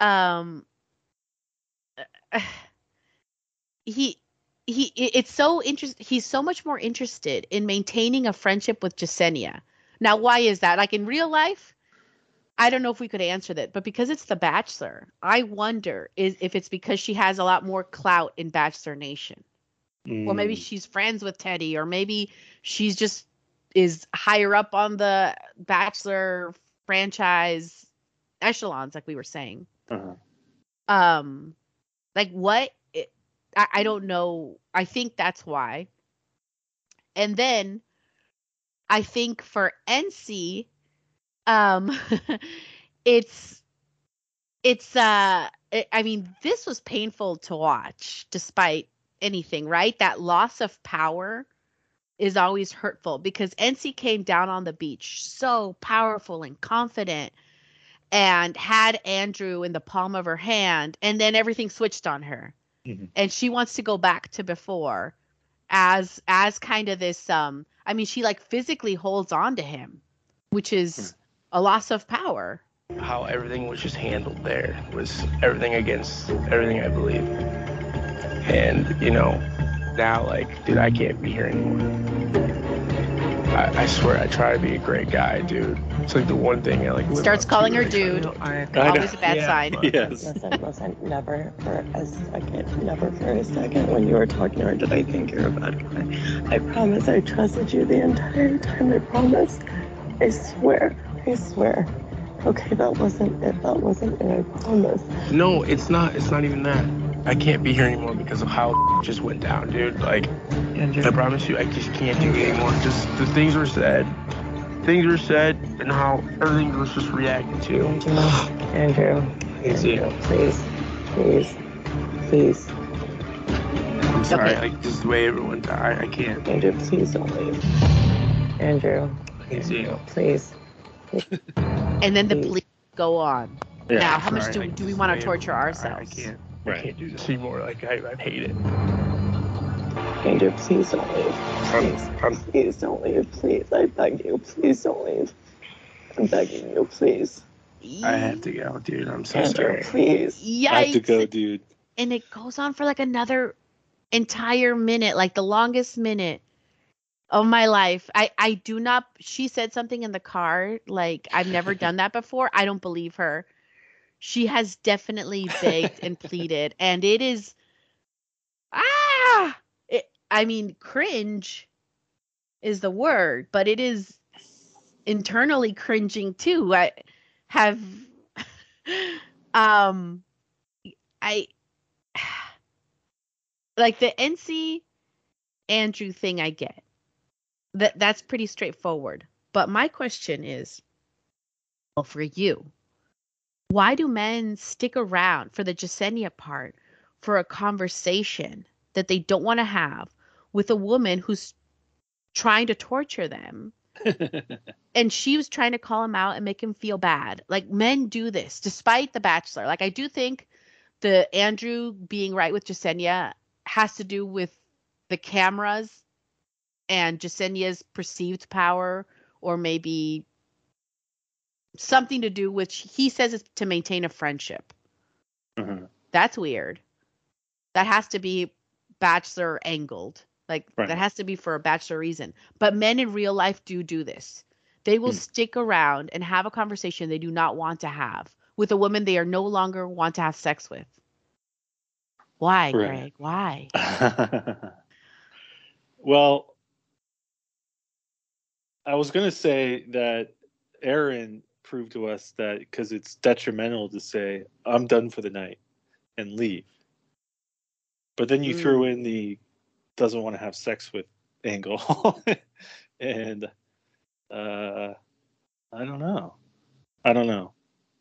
Um, [SIGHS] he he it's so interesting he's so much more interested in maintaining a friendship with Jessenia. Now why is that? Like in real life, I don't know if we could answer that, but because it's the Bachelor, I wonder is if it's because she has a lot more clout in Bachelor Nation. Well, maybe Mm. she's friends with Teddy, or maybe she's just is higher up on the Bachelor franchise echelons, like we were saying. Uh-huh. um like what it, I, I don't know. I think that's why. And then i think for nc um [LAUGHS] it's it's uh i I mean this was painful to watch despite anything right? That loss of power is always hurtful because nc came down on the beach so powerful and confident and had Andrew in the palm of her hand, and then everything switched on her, Mhm. and she wants to go back to before, as as kind of this. Um, I mean, she like physically holds on to him, which is a loss of power. how everything was just handled there was everything against everything I believe. And, you know, now, like, dude, I can't be here anymore. I, I swear, I try to be a great guy, dude. It's like the one thing I like. Starts calling her I try to- dude. I- Always a bad Yeah, sign. [LAUGHS] Yes. Listen, listen, never for a second, never for a second when you were talking to her did I think you're a bad guy. I promise I trusted you the entire time. I promise. I swear. I swear. Okay, that wasn't it. That wasn't it. I promise. No, it's not. It's not even that. I can't be here anymore because of how just went down, dude. Like, I promise you, I just can't do it anymore. Just the things were said, things were said, and how everything was just reacted to. Andrew. It's it. Andrew, please. Please. Please. I'm sorry. Okay. Like, just the way everyone died, I can't. Andrew, please don't leave. Andrew. It's it. Please. And then the bleed go on. Yeah. now, how much do, do we want to torture everyone died, ourselves? I can't. Right. I can't do this anymore. Like, I, I hate it. Andrew, please don't leave. I'm, I'm, Please don't leave. Please. I beg you. Please don't leave. I'm begging you, please. I have to go, dude. I'm so Andrew, sorry. please. Yikes. I have to go, dude. and it goes on for like another entire minute, like the longest minute of my life. I I do not she said something in the car like I've never [LAUGHS] done that before. I don't believe her. She has definitely [LAUGHS] begged and pleaded and it is ah it, I mean cringe is the word, but it is internally cringing too. I have [LAUGHS] um I [SIGHS] like the NC Andrew thing I get. That that's pretty straightforward. But my question is well for you. Why do men stick around for the Jessenia part for a conversation that they don't want to have with a woman who's trying to torture them? [LAUGHS] and she was trying to call him out and make him feel bad. Like men do this despite the bachelor. Like I do think the Andrew being right with Jessenia has to do with the cameras and Jessenia's perceived power or maybe something to do with he says it's to maintain a friendship. Mhm. That's weird. That has to be bachelor angled. Like Right. that has to be for a bachelor reason. But men in real life do do this. They will Hmm. stick around and have a conversation they do not want to have with a woman they are no longer want to have sex with. Why, Right. Greg? Why? [LAUGHS] well, I was going to say that Aaron proved to us that because it's detrimental to say, I'm done for the night and leave. But then you threw in the doesn't want to have sex with angle. [LAUGHS] and uh, I don't know. I don't know.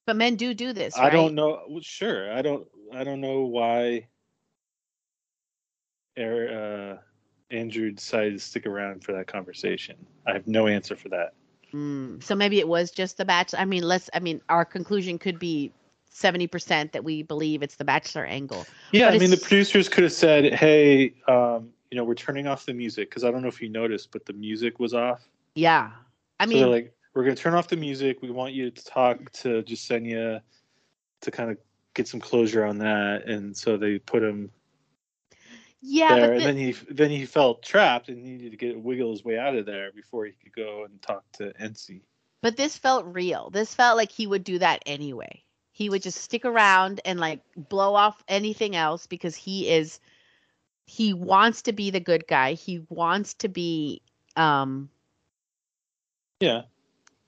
But men do do this. I right? don't know. Sure, I don't. I don't know why. Er, uh, Andrew decided to stick around for that conversation. I have no answer for that. Mm, so maybe it was just the bachelor. I mean, let's. I mean, our conclusion could be 70% that we believe it's the bachelor angle. Yeah, But I mean, the producers could have said, "Hey, um, you know, we're turning off the music because I don't know if you noticed, but the music was off." Yeah. I so mean, they're like, "We're going to turn off the music. We want you to talk to Jessenia to kind of get some closure on that." And so they put him yeah, there, but and the- then he then he felt trapped and he needed to get wiggle his way out of there before he could go and talk to NC. But this felt real. This felt like he would do that anyway. He would just stick around and like blow off anything else because he is he wants to be the good guy. He wants to be um Yeah,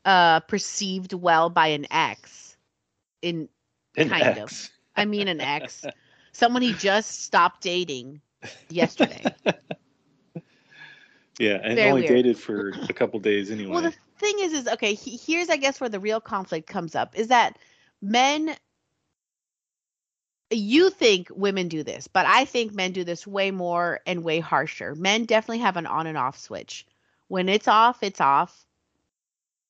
uh perceived well by an ex in An kind of. I mean an ex. [LAUGHS] Someone he just stopped dating yesterday. [LAUGHS] yeah, and Very only weird. dated for a couple days anyway. Well, the thing is, is okay. He, here's, I guess, where the real conflict comes up: is that men. You think women do this, but I think men do this way more and way harsher. Men definitely have an on and off switch. When it's off, it's off.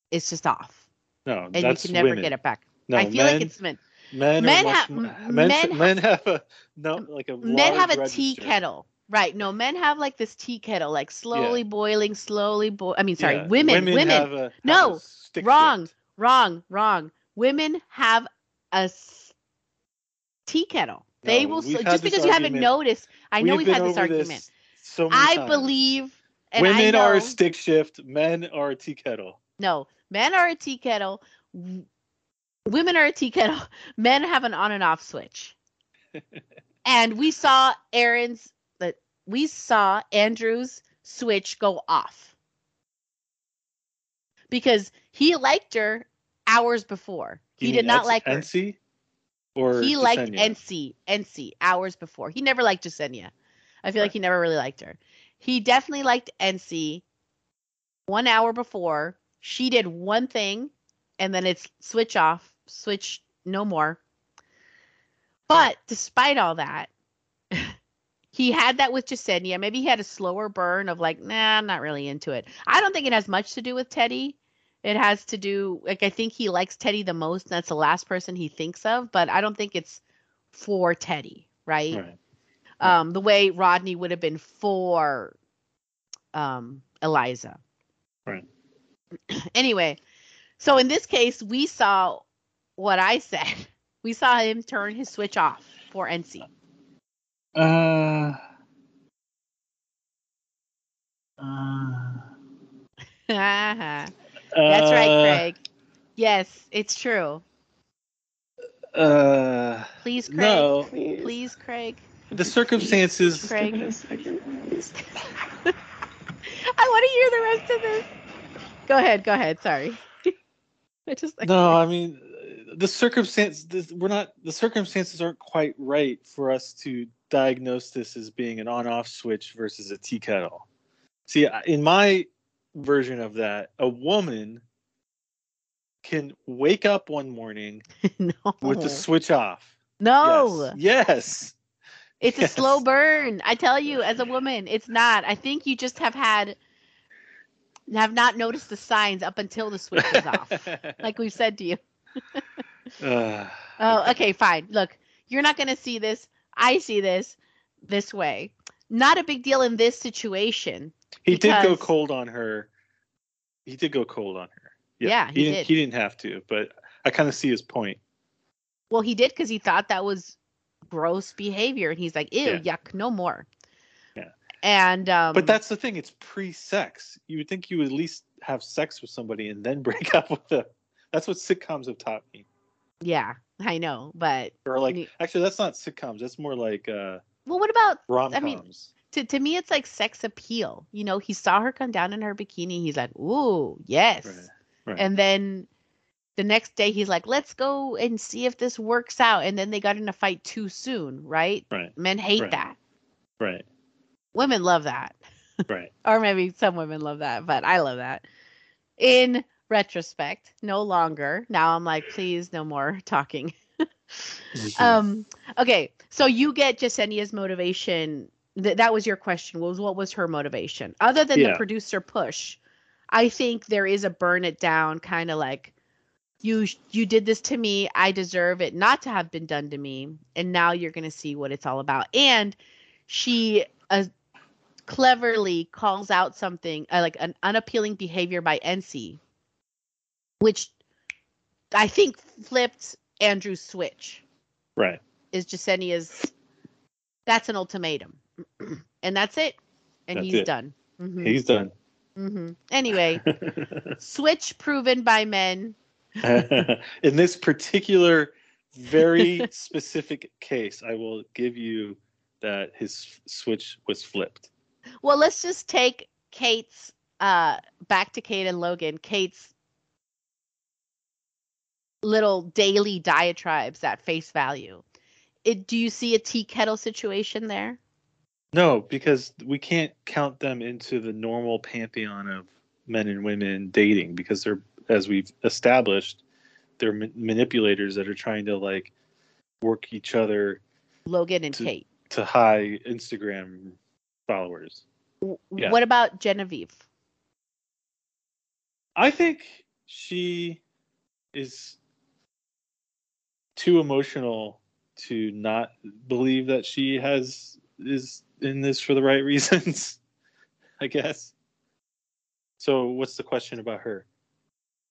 It's just off, no, and that's you can never women. get it back. No, I feel men, like it's men. Men. men much, m- men, men men have a no like a men have a large tea kettle, right? No, men have like this tea kettle, like slowly boiling, slowly boil. I mean, sorry, Yeah, women, women women. have a- have no, wrong, wrong, wrong. Women have a s- tea kettle. They No, will sl- just because you haven't noticed. I know We've we've, had this over this argument. so I times. believe, women know, are a stick shift, men are a tea kettle. no, men are a tea kettle. Women are a tea kettle. [LAUGHS] Men have an on and off switch. and we saw Aaron's that we saw Andrew's switch go off because he liked her hours before. He did not like her. NC or he liked? NC NC hours before. He never liked Jessenia. I feel like he never really liked her. He definitely liked NC one hour before. She did one thing and then it's switch off, switch no more. But despite all that, [LAUGHS] he had that with Jessenia. Maybe he had a slower burn of like, nah, I'm not really into it. I don't think it has much to do with Teddy. It has to do like I think he likes Teddy the most. And that's the last person he thinks of, but I don't think it's for Teddy, right? Right. Um, the way Rodney would have been for um, Eliza. Right. [CLEARS THROAT] Anyway, so in this case, we saw what I said. [LAUGHS] We saw him turn his switch off for NC. Uh, uh, [LAUGHS] That's right, Uh, Craig. Yes, it's true. uh, Please, Craig. no. Please, Craig. The circumstances. Craig. [LAUGHS] I want to hear the rest of this. Go ahead. Go ahead. Sorry. I just No, I mean the circumstance. This, we're not. The circumstances aren't quite right for us to diagnose this as being an on-off switch versus a tea kettle. See, in my version of that, a woman can wake up one morning [LAUGHS] no. with the switch off. No. Yes. yes. It's a slow burn. I tell you, as a woman, it's not. I think you just have had have not noticed the signs up until the switch is off. [LAUGHS] like we've said to you. Uh, Oh, okay, fine. Look, you're not going to see this. I see this this way. Not a big deal in this situation. he did go cold on her. He did go cold on her. Yeah, he didn't. did. He didn't have to, but I kind of see his point. Well, he did because he thought that was gross behavior, and he's like, "Ew, yuck, no more." Yeah. And um, But that's the thing; it's pre-sex. You would think you would at least have sex with somebody and then [LAUGHS] break up with them. That's what sitcoms have taught me. yeah, I know. But Or like, actually, that's not sitcoms. That's more like uh, well, what about? rom-coms. I mean, to to me, it's like sex appeal. You know, he saw her come down in her bikini. He's like, "Ooh, yes." right. And then the next day, he's like, "Let's go and see if this works out." And then they got in a fight too soon, right? Right. Men hate Right. that. right, Women love that. right. [LAUGHS] or maybe some women love that, but I love that. In retrospect, no longer. Now I'm like, please, no more [LAUGHS] talking. um, okay, so you get Jessenia's motivation. Th- that was your question. Was what was her motivation other than the producer push? I think there is a burn it down kind of like you you did this to me. I deserve it not to have been done to me. And now you're going to see what it's all about. And she uh, cleverly calls out something uh, like an unappealing behavior by NC, which I think flipped Andrew's switch. Right. Is Jessenia's that's an ultimatum. [CLEARS THROAT] and that's it. And That's he's it. done. Mhm. He's done. Mhm. Anyway, [LAUGHS] switch proven by men. [LAUGHS] In this particular, very [LAUGHS] specific case, I will give you that his switch was flipped. Well, let's just take Kate's uh back to Kate and Logan. Kate's little daily diatribes at face value. It, do you see a tea kettle situation there? No, because we can't count them into the normal pantheon of men and women dating because they're, as we've established, they're ma- manipulators that are trying to like work each other Logan and to, Kate. to high Instagram followers. Yeah. What about Genevieve? I think she is too emotional to not believe that she has is in this for the right [LAUGHS] reasons. I guess. So, what's the question about her?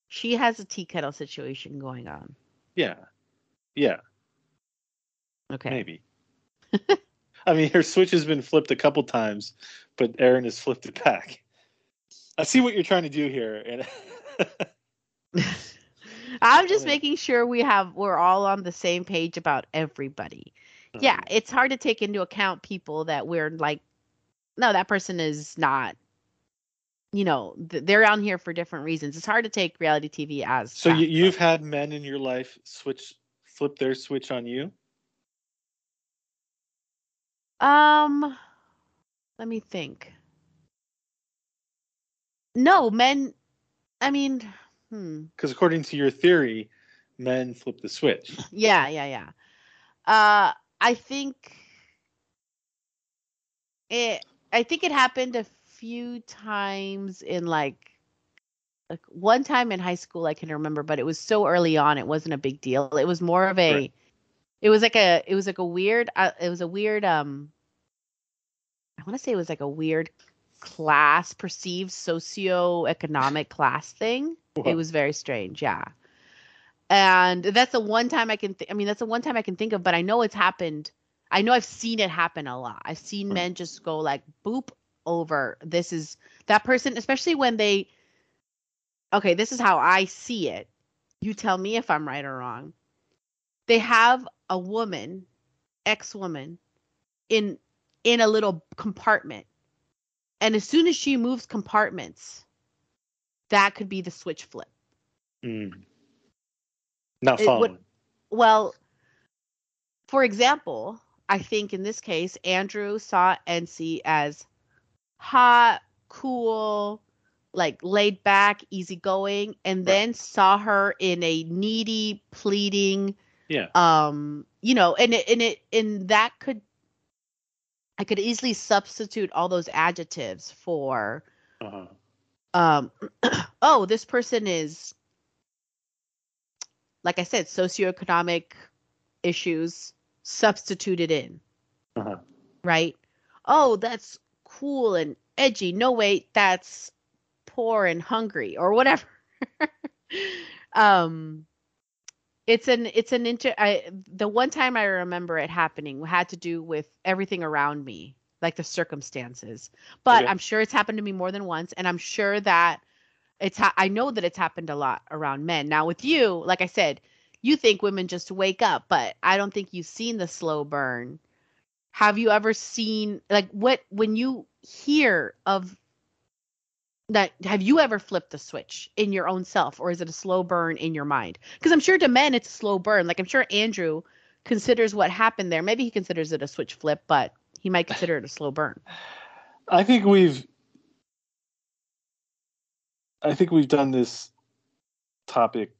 She has a tea kettle situation going on. Yeah, yeah, Okay. maybe. [LAUGHS] I mean, her switch has been flipped a couple times, but Aaron has flipped it back. I see what you're trying to do here, and [LAUGHS] I'm just making sure we have we're all on the same page about everybody. Yeah, it's hard to take into account people that we're like, no, that person is not. You know, th- they're on here for different reasons. It's hard to take reality TV as. so fact, you, you've had men in your life switch, flip their switch on you. Um, let me think. No, men. I mean, hmm. Because according to your theory, men flip the switch. [LAUGHS] Yeah, yeah, yeah. Uh, I think it. I think it happened a few times in like, like one time in high school I can remember, but it was so early on, it wasn't a big deal. It was more of a. Right. It was like a. It was like a weird. Uh, it was a weird. Um. I want to say it was like a weird class perceived socioeconomic class thing. It was very strange, yeah. And that's the one time I can th- I mean that's the one time I can think of, but I know it's happened. I know I've seen it happen a lot. I've seen men just go like boop over this is that person especially when they Okay, this is how I see it. You tell me if I'm right or wrong. They have a woman, ex-woman in in a little compartment. And as soon as she moves compartments, that could be the switch flip. Mm. Not It would- following. Well, for example, I think in this case, Andrew saw NC as hot, cool, like laid back, easygoing, and then saw her in a needy, pleading, yeah. um, you know, and it, and it and that could I could easily substitute all those adjectives for Uh-huh. um [CLEARS THROAT] oh this person is like i said socioeconomic issues substituted in Uh-huh. right oh that's cool and edgy no wait that's poor and hungry or whatever [LAUGHS] um it's an it's an inter I, the one time i remember it happening had to do with everything around me like the circumstances. But i'm sure it's happened to me more than once and i'm sure that it's ha- i know that it's happened a lot around men. Now with you like i said you think women just wake up but i don't think you've seen the slow burn. Have you ever seen like what when you hear of that have you ever flipped the switch in your own self or is it a slow burn in your mind? Because i'm sure to men it's a slow burn. Like i'm sure andrew considers what happened there. Maybe he considers it a switch flip but he might consider it a slow burn. [SIGHS] I think we've I think we've done this topic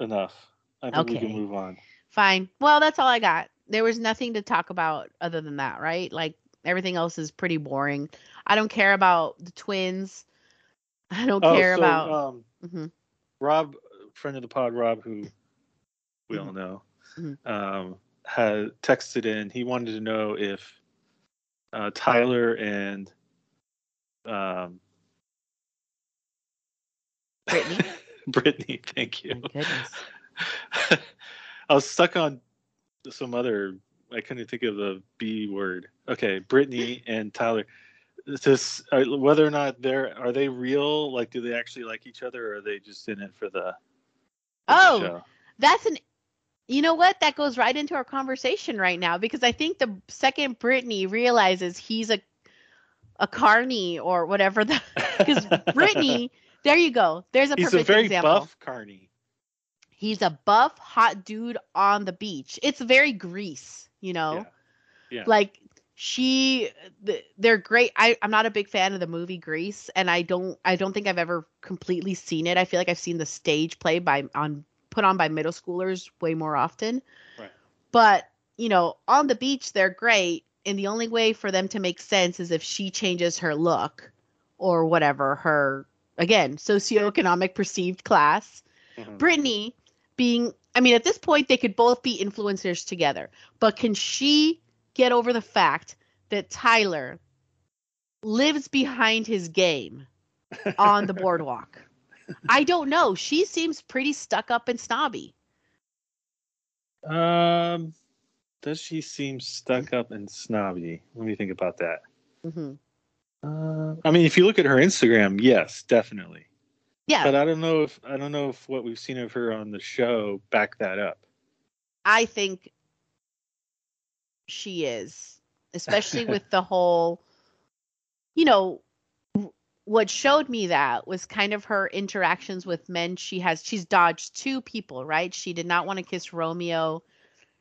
enough. I think we can move on. fine. Well that's all i got. There was nothing to talk about other than that right? Like everything else is pretty boring. I don't care about the twins [LAUGHS] i don't Oh, care so, about um, Mhm. Rob friend of the pod, Rob, who we Mm-hmm. all know, Mhm. um, had texted in. He wanted to know if uh, Tyler and um, [LAUGHS] Brittany. Brittany, thank you. [LAUGHS] I was stuck on some other. I couldn't think of the B word. Okay, Brittany and Tyler. This whether or not they're are they real? Like, do they actually like each other, or are they just in it for the? for the Oh, show? That's an. You know what? That goes right into our conversation right now because I think the second Brittany realizes he's a a carney or whatever the [LAUGHS] because Brittany. [LAUGHS] There you go. There's a he's perfect a very example. buff carney. He's a buff, hot dude on the beach. It's very Grease, you know. Yeah. Like she, th- they're great. I, I'm not a big fan of the movie Grease, and I don't, I don't think I've ever completely seen it. I feel like I've seen the stage play by on put on by middle schoolers way more often. Right. But you know, on the beach they're great, and the only way for them to make sense is if she changes her look or whatever her again socioeconomic perceived class. Mhm. Brittany being I mean at this point they could both be influencers together. But can she get over the fact that Tyler lives behind his game on the [LAUGHS] boardwalk? I don't know. She seems pretty stuck up and snobby. Um, does she seem stuck up and snobby? Let me think about that. hmm Uh, I mean, if you look at her Instagram, yes, definitely. Yeah, But I don't know if I don't know if what we've seen of her on the show back that up. I think she is, especially [LAUGHS] with the whole, you know, what showed me that was kind of her interactions with men. She has, she's dodged two people, right? She did not want to kiss Romeo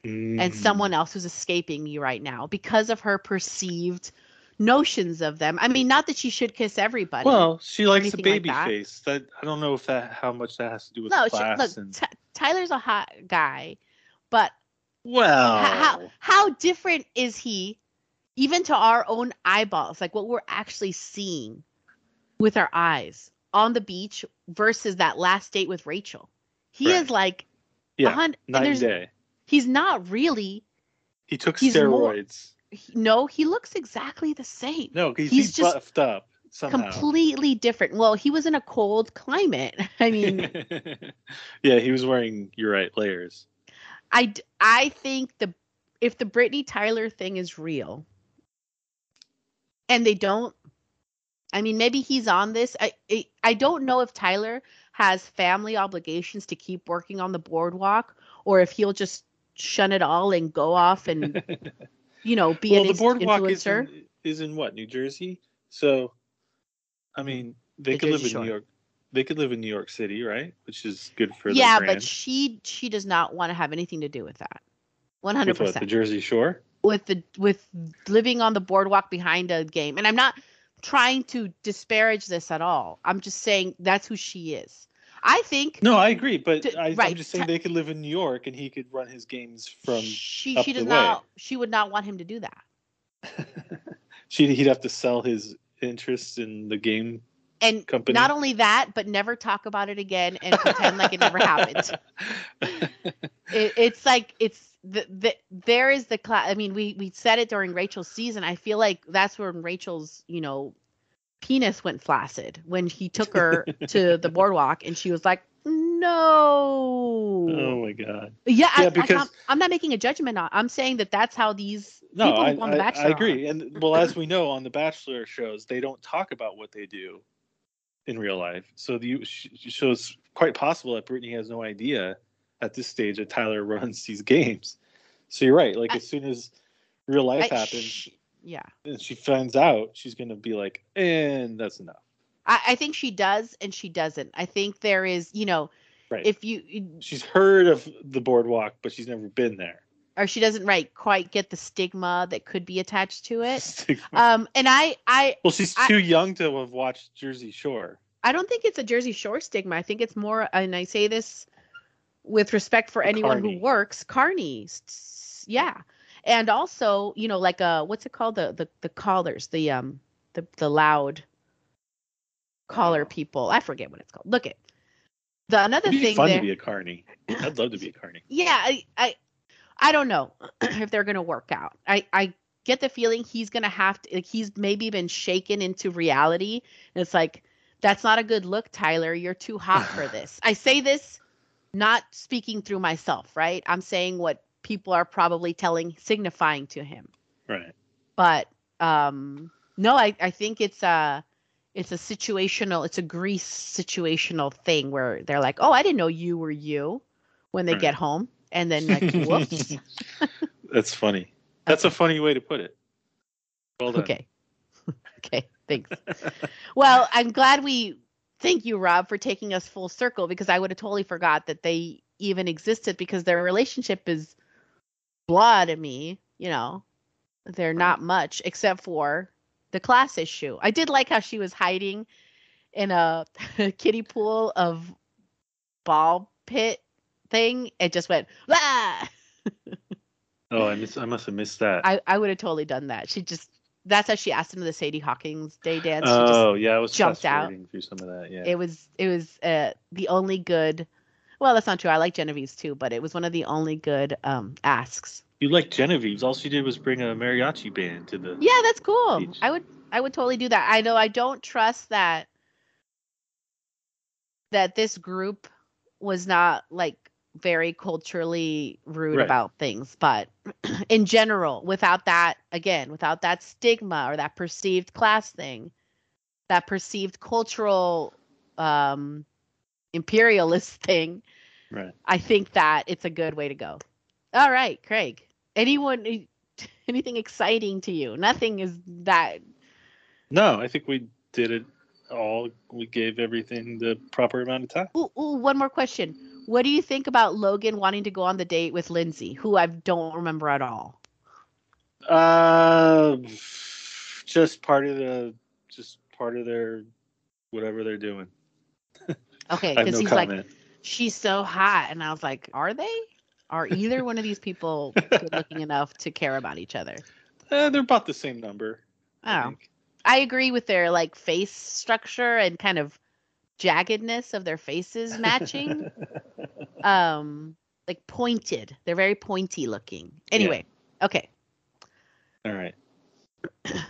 and Mm. someone else who's escaping me right now because of her perceived notions of them. I mean, not that she should kiss everybody. Well, she likes a anything like baby that. face. That I don't know if that how much that has to do with no, she, look, and Ty- Tyler's a hot guy, but well, how how different is he even to our own eyeballs like what we're actually seeing with our eyes on the beach versus that last date with rachel he Right. is like yeah, hun- night day. he's not really He took he's more- steroids. he- no he looks exactly the same no, he's, he's he's just buffed up somehow. completely different well he was in a cold climate [LAUGHS] i mean [LAUGHS] yeah, he was wearing. You're right, layers. I I think the if the Brittany Tyler thing is real, and they don't, I mean, maybe he's on this. I I, I don't know if Tyler has family obligations to keep working on the boardwalk, or if he'll just shun it all and go off and [LAUGHS] you know be well, an the boardwalk is influencer. in, is in what New Jersey. So, I mean, they The could live in Shore. New York. They could live in New York City, right? Which is good for yeah, but she she does not want to have anything to do with that. One hundred what, the. Jersey Shore. with the with living on the boardwalk behind a game. And I'm not trying to disparage this at all. I'm just saying that's who she is. I think No, I agree, but D- I, I'm right, just saying they could live in New York and he could run his games from. she she does not she would not want him to do that. [LAUGHS] She, he'd have to sell his interest in the game And company. not only that, but never talk about it again and pretend like it never happened. [LAUGHS] It, it's like it's the, the there is the class. I mean, we we said it during Rachel's season. I feel like that's when Rachel's you know penis went flaccid when he took her [LAUGHS] to the boardwalk and she was like, no. oh my god. Yeah, I, Yeah, I, because- I'm, I'm not making a judgment on. I'm saying that that's how these No, people I, on The I, Bachelor. I are. agree. And well, as we know on the Bachelor shows, they don't talk about what they do in real life. So the sh- shows quite possible that Brittany has no idea at this stage that Tyler [LAUGHS] runs these games. So you're right. Like I- as soon as real life I- happens sh- yeah, and she finds out, she's gonna be like, and that's enough. I, I think she does and she doesn't. I think there is, you know, Right. if you- she's heard of the boardwalk, but she's never been there. Or she doesn't right quite get the stigma that could be attached to it. [LAUGHS] Um, and I I well, she's I- too young to have watched Jersey Shore. I don't think it's a Jersey Shore stigma. I think it's more, and I say this with respect for anyone carny. who works, carny. s- Yeah, and also, you know, like uh, what's it called? The the the callers, the um, the the loud caller Oh. people. I forget what it's called. Look it. The another It'd be thing fun there, to be a carney. I'd love to be a carney. [CLEARS THROAT] yeah, I, I, I don't know [CLEARS THROAT] if they're gonna work out. I, I get the feeling he's gonna have to. Like, he's maybe been shaken into reality. And it's like that's not a good look, Tyler. You're too hot for [SIGHS] this. I say this not speaking through myself, right? I'm saying what people are probably telling, signifying to him. Right. But um, no, I, I think it's a, it's a situational, it's a grease situational thing where they're like, oh, I didn't know you were you when they Right. get home, and then like, [LAUGHS] whoops. That's funny. [LAUGHS] That's a funny way to put it. Well done. Okay. [LAUGHS] okay. Thanks. well, I'm glad we thank you, Rob, for taking us full circle because I would have totally forgot that they even existed because their relationship is blah to me, you know. They're not much except for the class issue. I did like how she was hiding in a kiddie pool of ball pit thing. It just went, ah! [LAUGHS] Oh, I miss. I must have missed that. I, I would have totally done that. She just that's how she asked him to the Sadie Hawkins Day dance. She oh, yeah, I was jumped out. through some of that. Yeah. It was it was uh, the only good. Well, that's not true. I like Genevieve's too, but it was one of the only good um, asks. you like Genevieve's? All she did was bring a mariachi band to the. Yeah, that's cool. I would I would totally do that. I know I don't trust that that this group was not like very culturally rude Right. about things, but [CLEARS THROAT] in general, without that again, without that stigma or that perceived class thing, that perceived cultural um imperialist [LAUGHS] thing, Right. I think that it's a good way to go. All right, Craig. Anyone [LAUGHS] anything exciting to you? Nothing is that No, I think we did it all. We gave everything the proper amount of time. Ooh, ooh, one more question. What do you think about Logan wanting to go on the date with Lindsay, who I don't remember at all? Uh, just part of the, just part of their, whatever they're doing. [LAUGHS] Okay, because no he's comment. like, she's so hot, and I was like, are they? Are either one of these people good looking enough to care about each other? [LAUGHS] Eh, they're about the same number. Oh, I agree with their like face structure and kind of jaggedness of their faces matching. [LAUGHS] um, like pointed. They're very pointy looking. Anyway, okay. All right. [CLEARS THROAT]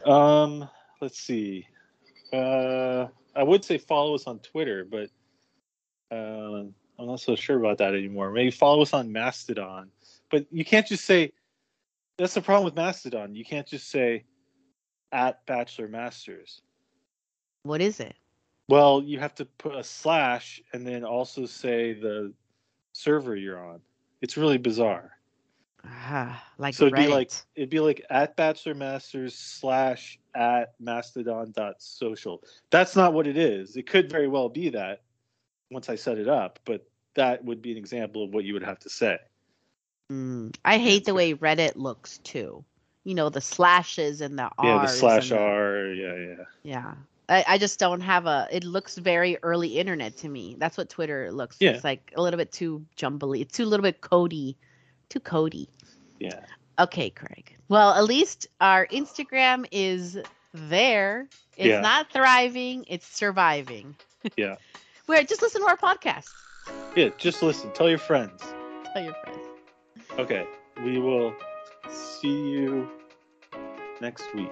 Um, let's see. Uh, I would say follow us on Twitter, but uh, I'm not so sure about that anymore. Maybe follow us on Mastodon, but you can't just say. That's the problem with Mastodon. You can't just say at Bachelor Masters. What is it? Well, you have to put a slash and then also say the server you're on. It's really bizarre. Ah, like so it'd be like it'd be like at Bachelor Masters slash at Mastodon dot social. That's not what it is. It could very well be that once I set it up, but that would be an example of what you would have to say. Mm, I hate the way Reddit looks too. You know, the slashes and the R's. yeah, the slash the- R. Yeah, yeah. Yeah. I, I just don't have a it looks very early internet to me. That's what Twitter looks. Yeah. It's like a little bit too jumbly. It's too a little bit cody. Too cody. Yeah. Okay, Craig. Well, at least our Instagram is there. It's Yeah. not thriving, it's surviving. [LAUGHS] Yeah. Where just listen to our podcast. Yeah. Just listen. Tell your friends. Tell your friends. Okay. We will see you next week.